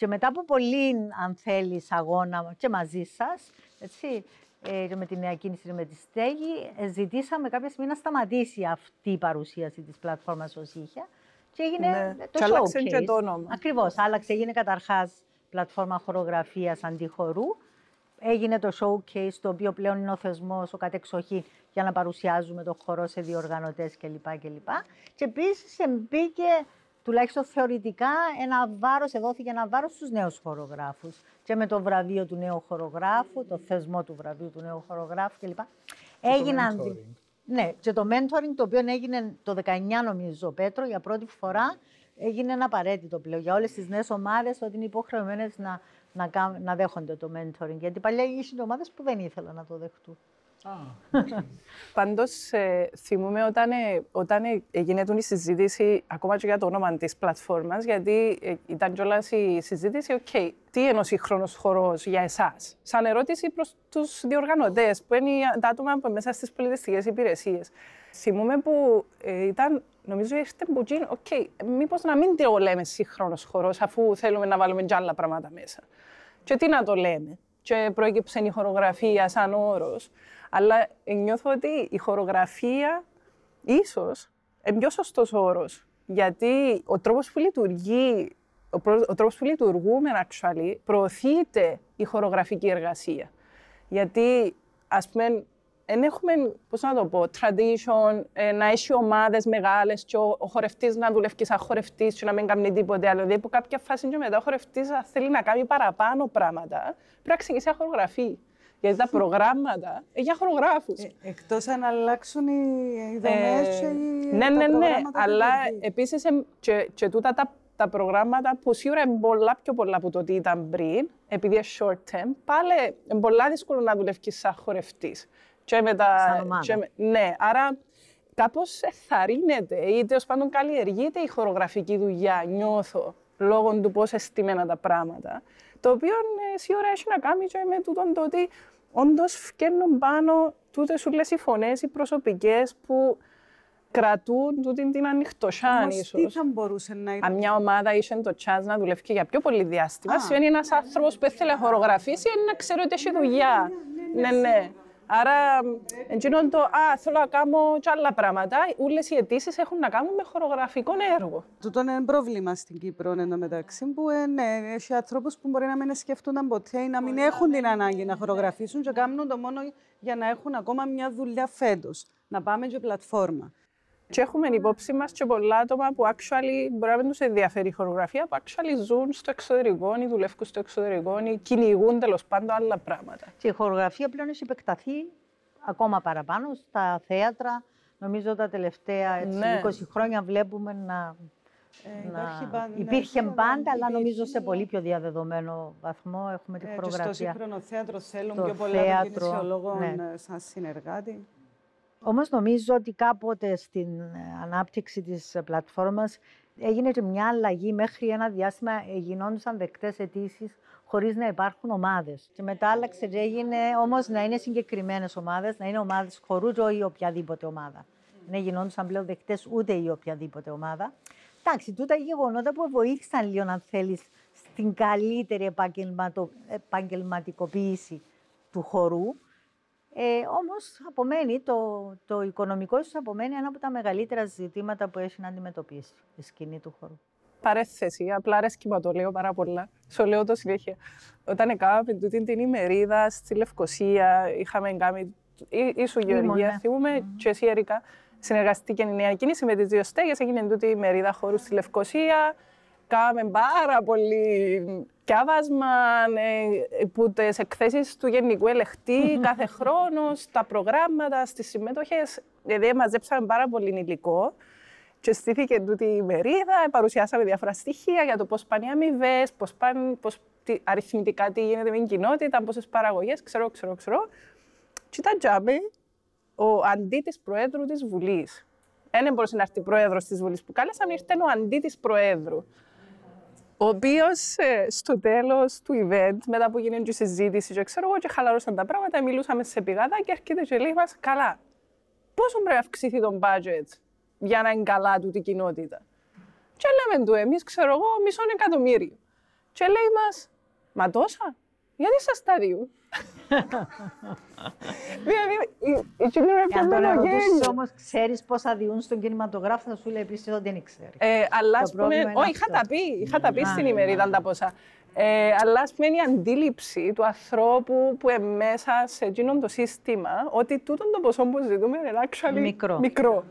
Και μετά από πολύ, αν θέλεις, αγώνα και μαζί σας, έτσι, ε, με τη νέα κίνηση με τη στέγη, ε, ζητήσαμε κάποια στιγμή να σταματήσει αυτή η παρουσίαση της πλατφόρμας ως είχε και έγινε ναι. το και showcase. και το όνομα. Ακριβώς, άλλαξε, έγινε καταρχάς πλατφόρμα χορογραφίας αντιχορού, έγινε το showcase, το οποίο πλέον είναι ο θεσμός, ο κατεξοχή, για να παρουσιάζουμε το χορό σε διοργανωτές κλπ. κλπ. Και επίσης μπήκε τουλάχιστον θεωρητικά, ένα βάρος, εδόθηκε ένα βάρος στους νέους χορογράφους. Και με το βραβείο του νέου χορογράφου, το θεσμό του βραβείου του νέου χορογράφου κλπ. Έγιναν... Ναι, και το mentoring το οποίο έγινε το 19 νομίζω, Πέτρο, για πρώτη φορά έγινε ένα απαραίτητο πλέον για όλες τις νέες ομάδες ότι είναι υποχρεωμένες να, να, να δέχονται το mentoring. Γιατί παλιά είχε ομάδες που δεν ήθελαν να το δεχτούν. Πάντως, ε, θυμούμαι όταν, ε, όταν ε, έγινε η συζήτηση, ακόμα και για το όνομα της πλατφόρμας, γιατί ε, ήταν κιόλας η συζήτηση, OK, τι είναι ο σύγχρονος χορός για εσάς, σαν ερώτηση προς τους διοργανωτές, που είναι τα άτομα που μέσα στις πολιτιστικές υπηρεσίες. Θυμούμαι που ε, ήταν, νομίζω ήρθε που τζείν', OK, okay, μήπως να μην το λέμε σύγχρονο χορό, αφού θέλουμε να βάλουμε κι άλλα πράγματα μέσα. Και τι να το λέμε. Και προέκυψε η χορογραφία σαν όρος. Αλλά νιώθω ότι η χορογραφία ίσως είναι πιο σωστός όρος. Γιατί ο τρόπος που λειτουργεί, ο, προ- ο τρόπος που λειτουργούμε, actually, προωθείται η χορογραφική εργασία. Γιατί, ας πούμε, δεν έχουμε, πώς να το πω, tradition, ε, να έχει ομάδες μεγάλες και ο, ο χορευτής να δουλεύει σαν χορευτής και να μην κάνει τίποτε άλλο. Δηλαδή, από κάποια φάση και μετά ο χορευτής αν θέλει να κάνει παραπάνω πράγματα, πρέπει να ξεκινήσει να χορογραφεί. Γιατί τα προγράμματα είναι για χορογράφους. Ε, εκτός αν αλλάξουν οι, οι δομές Ε, και οι, ναι, τα ναι, ναι, προγράμματα που αλλά λειτουργεί. επίσης εμ, και, και τούτα τα, τα προγράμματα που σίγουρα είναι πολλά πιο πολλά από το τι ήταν πριν, επειδή είναι short term, πάλι είναι πολλά δύσκολο να δουλεύεις σαν χορευτής. Και με τα, Σαν ομάδα. και με- ναι, άρα κάπως εθαρρύνεται ή τέλος πάντων καλλιεργείται η χορογραφική δουλειά, νιώθω, λόγω του πώς αισθημένα τα πράγματα. Το οποίο ε, σίγουρα έχει να κάνει και με τούτον το ότι όντως φκαίνουν πάνω τούτες όλες οι φωνές, οι προσωπικές που κρατούν τούτη την ανοιχτοσιά Όμως ίσως. τι θα μπορούσε να Αν ήταν. μια ομάδα είχε το chance να δουλεύει και για πιο πολύ διάστημα, Α. σημαίνει ένας άνθρωπος που ήθελε να χορογραφήσει είναι να ξέρει ότι έχει δουλειά. Ναι, ναι. Άρα, εντζήνω το, α, θέλω να κάνω και άλλα πράγματα. Όλε οι αιτήσεις έχουν να κάνουν με χορογραφικό έργο. Τούτο είναι πρόβλημα στην Κύπρο εν τω μεταξύ που ε, ναι, έχει ανθρώπους που μπορεί να μην σκέφτονταν ποτέ ή να μην έχουν την ανάγκη να χορογραφήσουν και κάνουν το μόνο για να έχουν ακόμα μια δουλειά φέτος. Να πάμε και πλατφόρμα. Και έχουμε υπόψη μας και πολλά άτομα που actually μπορεί να μην τους ενδιαφέρει η χορογραφία, που actually ζουν στο εξωτερικό ή δουλεύουν στο εξωτερικό ή κυνηγούν τέλος πάντων άλλα πράγματα. Και η χορογραφία πλέον έχει επεκταθεί ακόμα παραπάνω στα θέατρα. Νομίζω τα τελευταία έτσι, Ναι. 20 χρόνια βλέπουμε να, Ε, να... υπάρχει πάντα- ναι, υπήρχε σίγουρα πάντα, αλλά υπήρχε, νομίζω σε αλλά- πολύ πιο διαδεδομένο βαθμό έχουμε τη Ε, και στο χορογραφία. σύγχρονο θέατρο θέλουν Το πιο πολλά των θέατρο, κινησιολόγων ναι. ε, σαν συνεργάτη. Όμως νομίζω ότι κάποτε στην ε, ανάπτυξη της ε, πλατφόρμας έγινε και μια αλλαγή μέχρι ένα διάστημα ε, γινόντουσαν δεκτές αιτήσεις χωρίς να υπάρχουν ομάδες. Και μετά άλλαξε και έγινε όμως να είναι συγκεκριμένες ομάδες, να είναι ομάδες χορού και όχι οποιαδήποτε ομάδα. Δεν γινόντουσαν πλέον δεκτές ούτε η οποιαδήποτε ομάδα. Εντάξει, τούτα γεγονότα που βοήθησαν λίγο, αν θέλεις, στην καλύτερη επαγγελματο- επαγγελματικοποίηση του χορού. Ε, όμως απομένει, το, το οικονομικό ίσως απομένει ένα από τα μεγαλύτερα ζητήματα που έχει να αντιμετωπίσει η σκηνή του χώρου. παρέθεση, απλά αρέσκει μου το λέω πάρα πολλά. Στο λέω το συνέχεια. Όταν έκαναμε τούτη την ημερίδα στη Λευκοσία, είχαμε κάνει. Ή- Ήσου Γεωργία, ναι. θυμούμε, και εσύ Ερικα, συνεργαστήκε η νέα κίνηση με τις δύο στέγες. Έγινε τούτη η ημερίδα χώρου στη Λευκοσία. Κάναμε πάρα πολύ διάβασμα ε, που τις εκθέσεις του Γενικού Ελεκτή κάθε χρόνος, στα προγράμματα, στις συμμετοχές. Δηλαδή, μαζέψαμε πάρα πολύ υλικό. Και στήθηκε τούτη η μερίδα, παρουσιάσαμε διάφορα στοιχεία για το πώς πάνε οι αμοιβές, πώς πάνε, πώς, τι, αριθμητικά τι γίνεται με την κοινότητα, πόσες παραγωγές, ξέρω, ξέρω, ξέρω. Και ήταν τζάμπι ο αντί της Προέδρου της Βουλής. Δεν μπορούσε να έρθει πρόεδρος της Βουλής που κάλεσαν, ήρθε ο αντί της Προέδρου. Ο οποίος στο τέλος του event, μετά που έγινε και η συζήτηση, και ξέρω εγώ, και χαλαρώσαν τα πράγματα, μιλούσαμε σε πηγάδα και έρχεται και λέει μας, καλά, πόσο πρέπει να αυξηθεί το budget για να είναι καλά του την κοινότητα; Και λέμε του εμείς, ξέρω εγώ, μισό εκατομμύριο. Και λέει μας, μα τόσα, γιατί σας τα δύο. δηλαδή, η- η κοινή με Εάν τον πιασμένο ερωτήσεις γέλιο. όμως, ξέρεις πόσα διούν στον κινηματογράφο, θα σου λέει επίσης ότι δεν ξέρει. Ε, αλλά Το ας πούμε, πρόβλημα είναι όχι, είχα αυτό. τα πει, είχα τα πει Α, στην ναι, ημερίδα τα ποσά. Ε, αλλά ας πούμε είναι η αντίληψη του ανθρώπου που είναι μέσα σε εκείνο το σύστημα ότι τούτο το ποσό που ζητούμε είναι actually Μικρό. μικρό.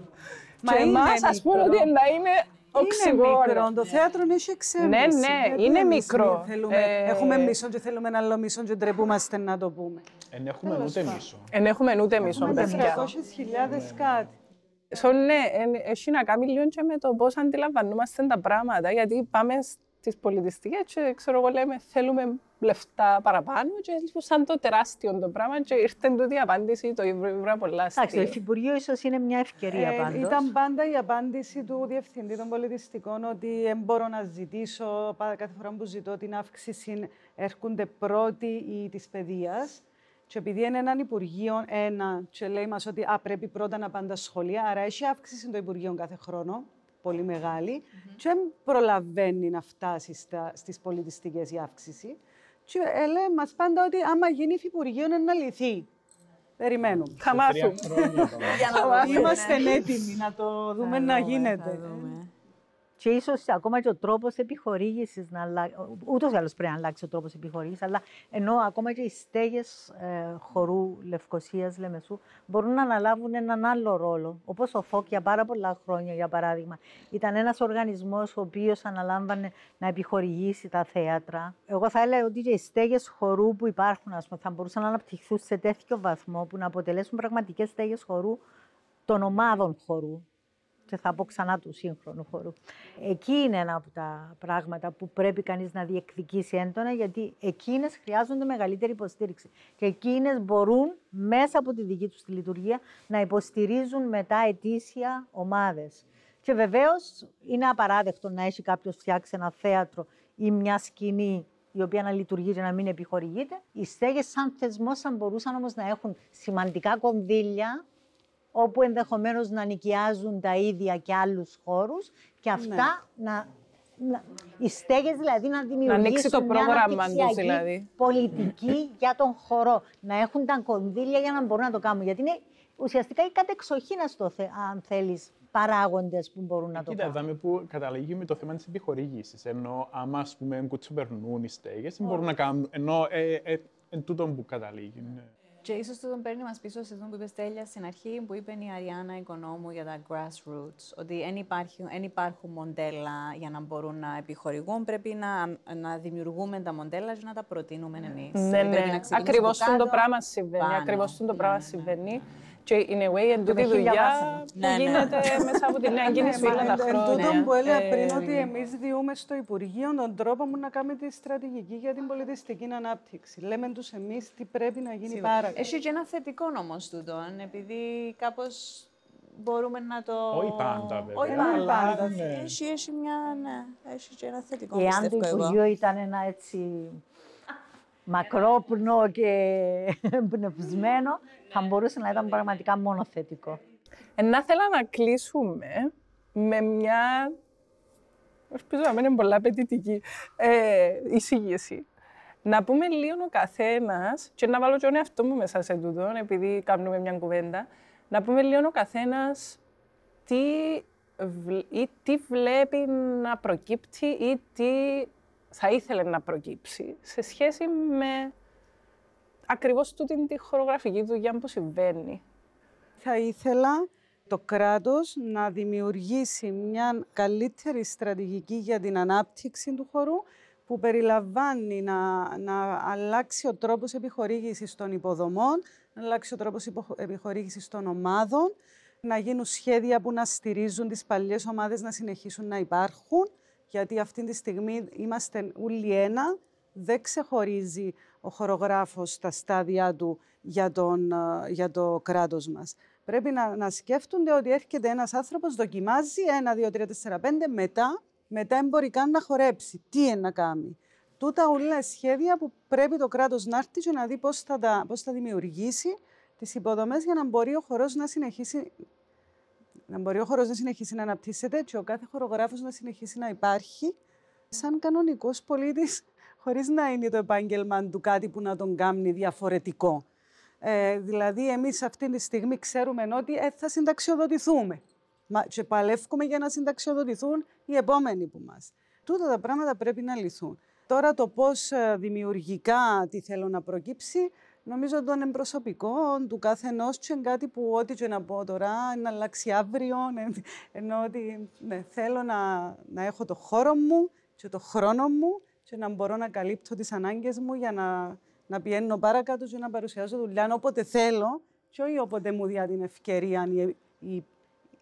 Μα και είναι εμάς ας πούμε μικρό. ότι να είναι Είναι οξυγόνο. μικρό. Το θέατρο έχει εξέλιξη. Ναι, ναι, Γιατί είναι εμείς μικρό. μην Θέλουμε, Ε, Έχουμε μισό και θέλουμε ένα άλλο μισό και ντρεπούμαστε να το πούμε. Δεν έχουμε ούτε μισό. Δεν έχουμε ούτε μισό, Έχουμε παιδιά. 400.000 κάτι. So, ναι, εν- έχει να κάνει λίγο και με το πώς αντιλαμβανόμαστε τα πράγματα, γιατί πάμε στις πολιτιστικές και ξέρω εγώ λέμε θέλουμε λεφτά παραπάνω και λίγο σαν το τεράστιο το πράγμα και ήρθε τούτη η απάντηση, το ήβρα πολλά Εντάξει, το αστείο. Υφυπουργείο ίσως είναι μια ευκαιρία Ε, πάντως. ήταν πάντα η απάντηση του Διευθυντή των Πολιτιστικών ότι δεν μπορώ να ζητήσω, πα- κάθε φορά που ζητώ την αύξηση έρχονται πρώτοι οι της παιδείας. Και επειδή είναι έναν Υπουργείο ένα και λέει μας ότι α, πρέπει πρώτα να πάνε τα σχολεία, άρα έχει αύξηση το Υπουργείο κάθε χρόνο, πολύ μεγάλη, και δεν προλαβαίνει να φτάσει στα, στις πολιτιστικές η αύξηση. Και ε, λέει μας πάντα ότι άμα γίνει Υφυπουργείο είναι να λυθεί. Περιμένουμε. [laughs] Θα μάθουμε. Για να δούμε. Είμαστε ναι. έτοιμοι να το δούμε Θα να δούμε, γίνεται. Θα δούμε. Και ίσως ακόμα και ο τρόπος επιχορήγησης να αλλάξει. Ούτως ή άλλως πρέπει να αλλάξει ο τρόπος επιχορήγησης, αλλά ενώ ακόμα και οι στέγες ε, χορού Λευκοσίας, Λεμεσού μπορούν να αναλάβουν έναν άλλο ρόλο. Όπως ο ΦΟΚ για πάρα πολλά χρόνια, για παράδειγμα, ήταν ένας οργανισμός ο οποίος αναλάμβανε να επιχορηγήσει τα θέατρα. Εγώ θα έλεγα ότι και οι στέγες χορού που υπάρχουν ας πούμε, θα μπορούσαν να αναπτυχθούν σε τέτοιο βαθμό που να αποτελέσουν πραγματικές στέγες χορού των ομάδων χορού και θα πω ξανά του σύγχρονου χώρου. Εκεί είναι ένα από τα πράγματα που πρέπει κανείς να διεκδικήσει έντονα, γιατί εκείνες χρειάζονται μεγαλύτερη υποστήριξη. Και εκείνες μπορούν μέσα από τη δική τους τη λειτουργία να υποστηρίζουν μετά ετήσια ομάδες. Και βεβαίως είναι απαράδεκτο να έχει κάποιος φτιάξει ένα θέατρο ή μια σκηνή η οποία να λειτουργεί και να μην επιχορηγείται. Οι στέγες σαν θεσμός θα μπορούσαν όμως να έχουν σημαντικά κονδύλια όπου ενδεχομένως να νοικιάζουν τα ίδια και άλλους χώρους και αυτά να, να, οι στέγες δηλαδή να δημιουργήσουν ανοίξει το μια πρόγραμμα τους, αναπτυξιακή δηλαδή. πολιτική για τον χορό, να έχουν τα κονδύλια για να μπορούν να το κάνουν. Γιατί είναι ουσιαστικά η κατεξοχήνα στο θε, αν θέλεις, παράγοντες που μπορούν να το Κοίτα, κάνουν. δάμε που καταλήγει με το θέμα της επιχορήγησης. Ενώ άμα ας πούμε κουτσοπερνούν οι στέγες, δεν μπορούν να κάνουν. Ενώ ε, ε, εν τούτον που καταλήγει. ναι. Και ίσως το τον παίρνει μας πίσω σε αυτό που είπε Στέλια στην αρχή, που είπε η Αριάννα Οικονόμου για τα grassroots. Ότι δεν υπάρχουν, εν υπάρχουν μοντέλα για να μπορούν να επιχορηγούν. Πρέπει να, να δημιουργούμε τα μοντέλα και να τα προτείνουμε εμείς. Ναι, ναι. Ακριβώς το πράγμα συμβαίνει. Ακριβώς το πράγμα συμβαίνει. Και in a way, εν τούτη με χίλια δουλειά βάσανα. που Ναι, ναι. γίνεται μέσα από την νέα κίνηση όλα τα Εν τούτον χρόνια. που έλεγα Ε, πριν ότι εμείς διούμε στο Υπουργείο τον τρόπο που να κάνουμε τη στρατηγική για την πολιτιστική ανάπτυξη. Λέμε τους εμείς τι πρέπει να γίνει πάρα Έχει και ένα θετικό όμω τούτο, επειδή κάπως μπορούμε να το. Όχι πάντα, βέβαια. Όχι Ε, πάντα. όχι πάντα. Ναι. Έχει, έχει, μια, ναι, έχει και ένα θετικό. Εάν το πιστεύω εγώ. Υπουργείο ήταν ένα έτσι μακρόπνο και πνευσμένο, θα μπορούσε να ήταν πραγματικά μόνο θετικό. Ε, να θέλω να κλείσουμε με μια, ελπίζω να μην είναι πολλά απαιτητική, ε, εισήγηση. Να πούμε λίγο ο καθένας, και να βάλω και τον εαυτό μου μέσα σε τούτο, επειδή κάνουμε μια κουβέντα, να πούμε λίγο ο καθένας τι, βλ- ή τι βλέπει να προκύπτει ή τι θα ήθελε να προκύψει σε σχέση με ακριβώς τούτη τη χορογραφική δουλειά που συμβαίνει. Θα ήθελα το κράτος να δημιουργήσει μια καλύτερη στρατηγική για την ανάπτυξη του χώρου που περιλαμβάνει να, να αλλάξει ο τρόπος επιχορήγησης των υποδομών, να αλλάξει ο τρόπος υπο- επιχορήγησης των ομάδων, να γίνουν σχέδια που να στηρίζουν τις παλιές ομάδες να συνεχίσουν να υπάρχουν, γιατί αυτή τη στιγμή είμαστε όλοι ένα, δεν ξεχωρίζει ο χορογράφος στα στάδια του για, τον, ε, για το κράτος μας. Πρέπει να, να σκέφτονται ότι έρχεται ένας άνθρωπος, δοκιμάζει ένα, δύο, τρία, τέσσερα, πέντε, μετά, μετά μπορεί καν να χορέψει. Τι είναι να κάνει; Τούτα όλα σχέδια που πρέπει το κράτος να έρθει και να δει πώς θα, τα, πώς θα δημιουργήσει τις υποδομές για να μπορεί ο χορός να συνεχίσει να μπορεί ο χορός να συνεχίσει να αναπτύσσεται και ο κάθε χορογράφος να συνεχίσει να υπάρχει σαν κανονικός πολίτης [laughs] χωρίς να είναι το επάγγελμα του κάτι που να τον κάνει διαφορετικό. Ε, δηλαδή, εμείς αυτή τη στιγμή ξέρουμε ότι ε, θα συνταξιοδοτηθούμε. Μα, και παλεύουμε για να συνταξιοδοτηθούν οι επόμενοι που μας. Τούτα τα πράγματα πρέπει να λυθούν. Τώρα το πώς ε, δημιουργικά τι θέλω να προκύψει, νομίζω ότι είναι προσωπικό του κάθε ενός και είναι κάτι που ό,τι και να πω τώρα, να αλλάξει αύριο, ε, ενώ ότι ναι, θέλω να, να έχω το χώρο μου και το χρόνο μου και να μπορώ να καλύπτω τις ανάγκες μου για να, να πηγαίνω παρακάτω και να παρουσιάζω δουλειά όποτε θέλω και όχι όποτε μου διά την ευκαιρία η, η,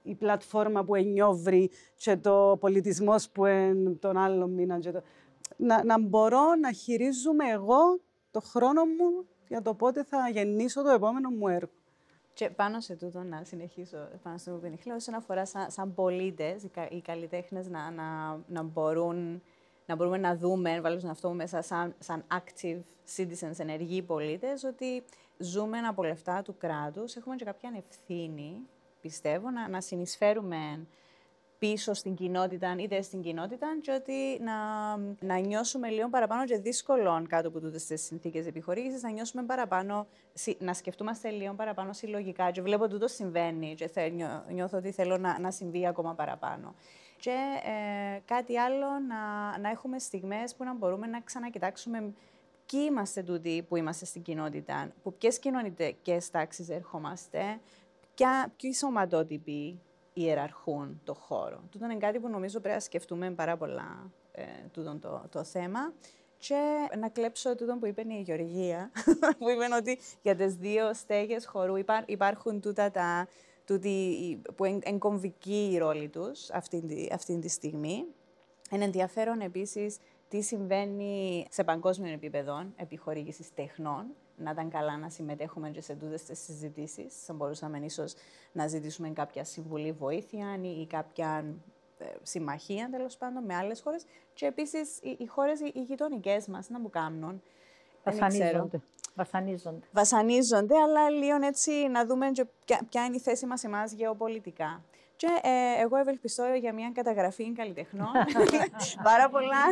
η πλατφόρμα που ενιόβρει και το πολιτισμός που είναι τον άλλο μήνα. Και το... να, να μπορώ να χειρίζομαι εγώ το χρόνο μου για το πότε θα γεννήσω το επόμενο μου έργο. Και πάνω σε τούτο να συνεχίσω, πάνω στο που είπε όσον αφορά σαν, σαν πολίτες, οι, κα- οι καλλιτέχνες να, να, να μπορούν να μπορούμε να δούμε, βάλω τον αυτό μέσα, σαν, σαν active citizens, ενεργοί πολίτες, ότι ζούμε από λεφτά του κράτους, έχουμε και κάποια ευθύνη, πιστεύω, να, να συνεισφέρουμε πίσω στην κοινότητα, είτε στην κοινότητα, και ότι να, να νιώσουμε λίγο παραπάνω και δύσκολο κάτω από τούτες τις συνθήκες επιχορήγησης, να νιώσουμε παραπάνω, να σκεφτούμαστε λίγο παραπάνω συλλογικά. Και βλέπω ότι τούτο συμβαίνει, και θε, νιώθω ότι θέλω να, να συμβεί ακόμα παραπάνω. Και ε, κάτι άλλο, να, να έχουμε στιγμές που να μπορούμε να ξανακοιτάξουμε ποιοι είμαστε τούτοι που είμαστε στην κοινότητα, που ποιες κοινωνικές τάξεις ερχόμαστε, ποιοι σωματότυποι ιεραρχούν το χώρο. Τούτο είναι κάτι που νομίζω πρέπει να σκεφτούμε πάρα πολλά ε, τούτο το, το θέμα. Και να κλέψω τούτο που είπε η Γεωργία, [laughs] που είπε ότι για τις δύο στέγες χορού υπάρχουν τούτα τα, τούτη, που είναι κομβική η ρόλη τους αυτή, αυτή τη στιγμή. Είναι ενδιαφέρον επίσης τι συμβαίνει σε παγκόσμιο επίπεδο επιχορήγηση τεχνών. Να ήταν καλά να συμμετέχουμε και σε τούτες τις συζητήσεις. Θα μπορούσαμε ίσως να ζητήσουμε κάποια συμβουλή βοήθεια ή κάποια ε, συμμαχία τέλος πάντων με άλλες χώρες. Και επίσης οι, οι χώρες οι γειτονικές μας να μου κάνουν. Βασανίζονται. Βασανίζονται. Βασανίζονται, αλλά λίγο έτσι να δούμε ποια, ποια είναι η θέση μας εμάς γεωπολιτικά. Και ε, εγώ ευελπιστώ για μια καταγραφή καλλιτεχνών. [laughs] Πάρα πολλά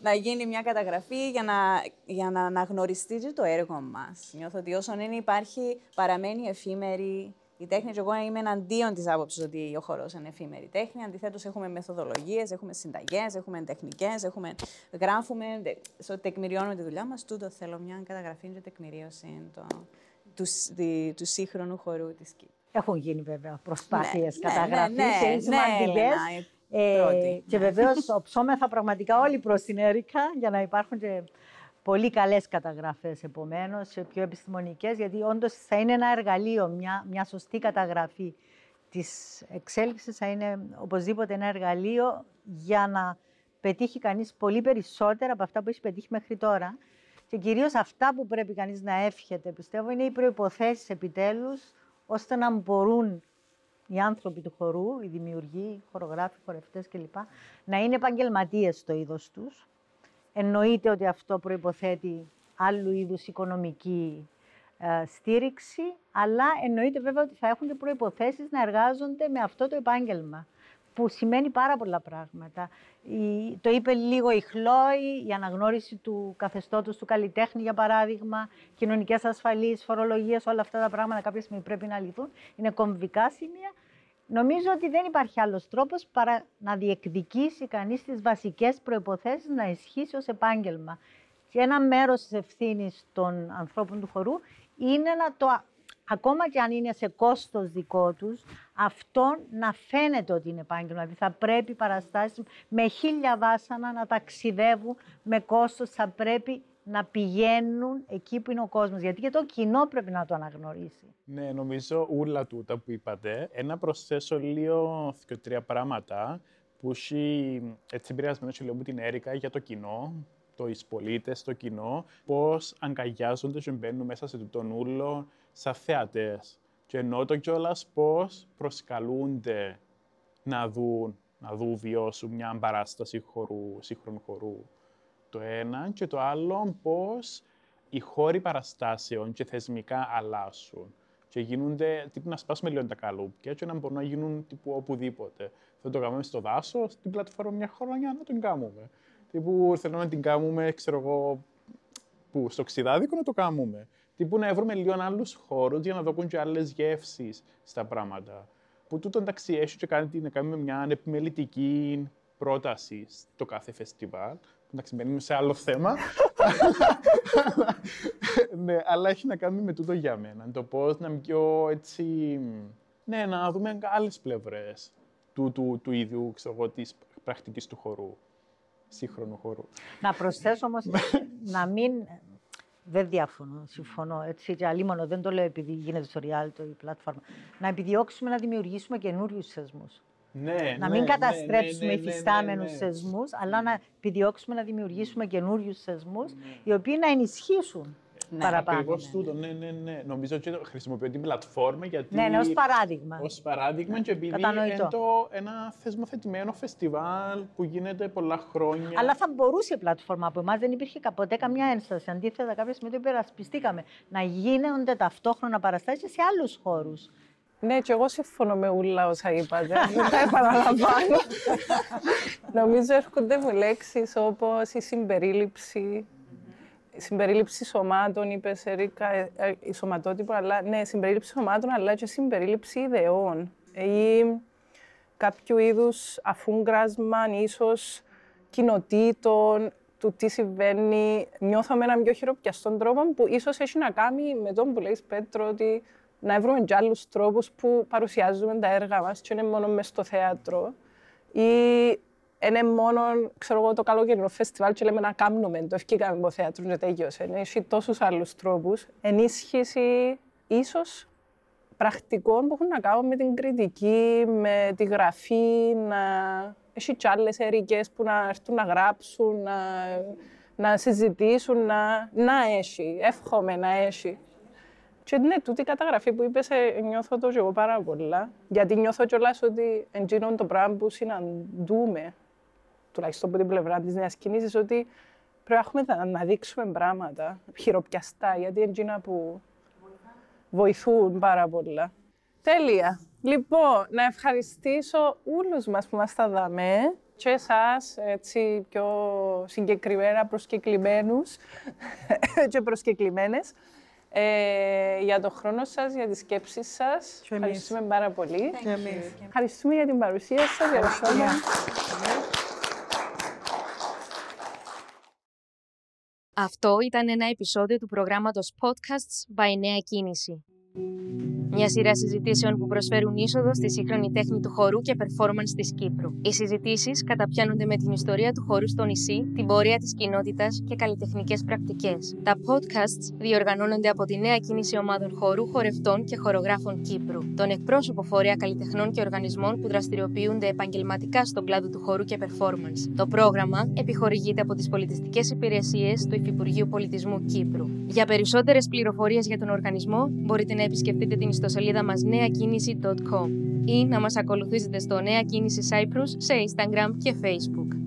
να, γίνει μια καταγραφή για να, για να αναγνωριστεί το έργο μας. Νιώθω ότι όσον είναι υπάρχει, παραμένει εφήμερη η τέχνη. Και εγώ είμαι εναντίον της άποψης ότι ο χώρο είναι εφήμερη τέχνη. Αντιθέτως, έχουμε μεθοδολογίες, έχουμε συνταγές, έχουμε τεχνικές, έχουμε... γράφουμε, στο τεκμηριώνουμε τη δουλειά μας. Τούτο θέλω μια καταγραφή και τεκμηρίωση το, του, του, του σύγχρονου χορού της Κύπρου. Έχουν γίνει βέβαια προσπάθειες ναι, καταγραφής ναι, ναι, και είναι σημαντικέ. Ε, και βεβαίως [laughs] ψώμεθα πραγματικά όλοι προς την Έρικα για να υπάρχουν και πολύ καλές καταγραφές επομένως, πιο επιστημονικές, γιατί όντως θα είναι ένα εργαλείο, μια, μια σωστή καταγραφή της εξέλιξης θα είναι οπωσδήποτε ένα εργαλείο για να πετύχει κανείς πολύ περισσότερα από αυτά που έχει πετύχει μέχρι τώρα. Και κυρίως αυτά που πρέπει κανείς να εύχεται, πιστεύω, είναι οι προποθέσει επιτέλους ώστε να μπορούν οι άνθρωποι του χορού, οι δημιουργοί, οι χορογράφοι, οι χορευτές κλπ. να είναι επαγγελματίες στο είδος τους. Εννοείται ότι αυτό προϋποθέτει άλλου είδους οικονομική ε, στήριξη, αλλά εννοείται βέβαια ότι θα έχουν και προϋποθέσεις να εργάζονται με αυτό το επάγγελμα που σημαίνει πάρα πολλά πράγματα. Η, το είπε λίγο η Χλόη, η αναγνώριση του καθεστώτος του καλλιτέχνη, για παράδειγμα, κοινωνικές ασφαλείς, φορολογίες, όλα αυτά τα πράγματα κάποια στιγμή πρέπει να λυθούν. Είναι κομβικά σημεία. Νομίζω ότι δεν υπάρχει άλλος τρόπος παρά να διεκδικήσει κανείς τις βασικές προϋποθέσεις να ισχύσει ως επάγγελμα. Και ένα μέρος της ευθύνης των ανθρώπων του χορού είναι να το ακόμα και αν είναι σε κόστος δικό τους, αυτό να φαίνεται ότι είναι επάγγελμα. Δηλαδή θα πρέπει οι παραστάσεις με χίλια βάσανα να ταξιδεύουν με κόστος, θα πρέπει να πηγαίνουν εκεί που είναι ο κόσμος. Γιατί και το κοινό πρέπει να το αναγνωρίσει. Ναι, νομίζω όλα τούτα που είπατε. Ένα προσθέσω λίγο και τρία πράγματα που έχει έτσι επηρεασμένος και λέω την Έρικα για το κοινό, το πολίτες, το κοινό, πώς αγκαλιάζονται και μπαίνουν μέσα σε τον ούλο σαν θεατές. Και ενώ το κιόλας πώς προσκαλούνται να δουν, να δουν, βιώσουν μια παράσταση χορού, σύγχρονου χορού. Το ένα και το άλλο πώς οι χώροι παραστάσεων και θεσμικά αλλάσουν και γίνονται τύπου να σπάσουμε λίγο τα καλούπια και να μπορούν να γίνουν τύπου οπουδήποτε. Θα το κάνουμε στο δάσος, στην πλατφόρμα μια χρονιά να τον κάνουμε. Τύπου θέλω να την κάνουμε, ξέρω εγώ, που, στο ξηδάδικο να το κάνουμε. Τύπου να βρούμε λίγο άλλους χώρους για να δοκούν και άλλες γεύσεις στα πράγματα. Που τούτο εντάξει έχει και κάνει να κάνουμε μια επιμελητική πρόταση στο κάθε φεστιβάλ. Εντάξει, μπαίνουμε σε άλλο θέμα. [laughs] ναι, αλλά έχει να κάνει με τούτο για μένα. Το πώς να πιο έτσι. Ναι, να δούμε άλλες πλευρές του, του, του ίδιου της πρακτικής του χορού σύγχρονου χώρου. Να προσθέσω όμως [laughs] να μην... Δεν διαφωνώ, συμφωνώ. Έτσι, και αλίμονο, δεν το λέω επειδή γίνεται στο reality η πλατφόρμα. Να επιδιώξουμε να δημιουργήσουμε καινούριους θεσμού. Ναι, να ναι, μην ναι, καταστρέψουμε ναι, ναι, υφιστάμενους ναι, ναι, θεσμού, αλλά να επιδιώξουμε να δημιουργήσουμε καινούριους θεσμού, οι οποίοι να ενισχύσουν ναι, παραπάνω. Ακριβώς τούτο, ναι, ναι, ναι. Νομίζω ότι χρησιμοποιώ την πλατφόρμα γιατί. Ναι, ναι, ως παράδειγμα. Ω παράδειγμα και επειδή είναι το, ένα θεσμοθετημένο φεστιβάλ που γίνεται πολλά χρόνια. Αλλά θα μπορούσε η πλατφόρμα από εμάς, δεν υπήρχε ποτέ καμιά ένσταση. Αντίθετα, κάποια στιγμή το υπερασπιστήκαμε να γίνονται ταυτόχρονα παραστάσεις σε άλλους χώρους. Ναι, και εγώ συμφωνώ με ούλα όσα είπατε. Δεν τα επαναλαμβάνω. [laughs] Νομίζω έρχονται μου λέξεις όπως η συμπερίληψη, η συμπερίληψη σωμάτων, είπες Ερίκα, ε, ε, η σωματότυπο, αλλά ναι, συμπερίληψη σωμάτων, αλλά και συμπερίληψη ιδεών. Ή κάποιου είδους αφούγκρασμα, ίσως κοινοτήτων, του τι συμβαίνει. Νιώθω με έναν πιο χειροπιαστό τρόπο που ίσως έχει να κάνει με τον που λέει Πέτρο ότι να βρούμε και άλλους τρόπους που παρουσιάζουμε τα έργα μας, και είναι μόνο μες στο θέατρο. Ή είναι μόνο ξέρω εγώ, το καλοκαιρινό φεστιβάλ και λέμε να κάνουμε το ευκήκαμε από θέατρο και τέλειωσε. Έχει τόσους άλλους τρόπους. Ενίσχυση ίσως πρακτικών που έχουν να κάνουν με την κριτική, με τη γραφή, να έχει και άλλες ερικές που να έρθουν να γράψουν, να, να συζητήσουν, να, να έχει. Εύχομαι να έχει. Και ναι, τούτη η καταγραφή που είπες, ε, νιώθω το και εγώ πάρα πολλά. Γιατί νιώθω κιόλας ότι εντζήνω το πράγμα που συναντούμε, τουλάχιστον από την πλευρά της νέας κινήσης, ότι πρέπει να, να δείξουμε πράγματα χειροπιαστά, γιατί εντζήνα που βοηθούν πάρα πολλά. Τέλεια. Λοιπόν, να ευχαριστήσω όλους μας που μας τα δαμε και εσάς, έτσι, πιο συγκεκριμένα προσκεκλημένους [laughs] και προσκεκλημένες ε, για τον χρόνο σας, για τις σκέψεις σας. Και Ευχαριστούμε πάρα πολύ. Και εμείς. Ευχαριστούμε για την παρουσία σας. Ευχαριστούμε. Αυτό ήταν ένα επεισόδιο του προγράμματος Podcasts by Νέα Κίνηση. Μια σειρά συζητήσεων που προσφέρουν είσοδο στη σύγχρονη τέχνη του χορού και performance της Κύπρου. Οι συζητήσεις καταπιάνονται με την ιστορία του χορού στο νησί, την πορεία της κοινότητας και καλλιτεχνικές πρακτικές. Τα podcasts διοργανώνονται από τη νέα κίνηση ομάδων χορού, χορευτών και χορογράφων Κύπρου, τον εκπρόσωπο φορέα καλλιτεχνών και οργανισμών που δραστηριοποιούνται επαγγελματικά στον κλάδο του χορού και performance. Το πρόγραμμα επιχορηγείται από τις πολιτιστικές υπηρεσίες του Υφυπουργείου Πολιτισμού Κύπρου. Για περισσότερες πληροφορίες για τον οργανισμό, μπορείτε να επισκεφτείτε την ιστοσελίδα μας νεακίνηση.com ή να μας ακολουθήσετε στο Νέα Κίνηση Cyprus σε Instagram και Facebook.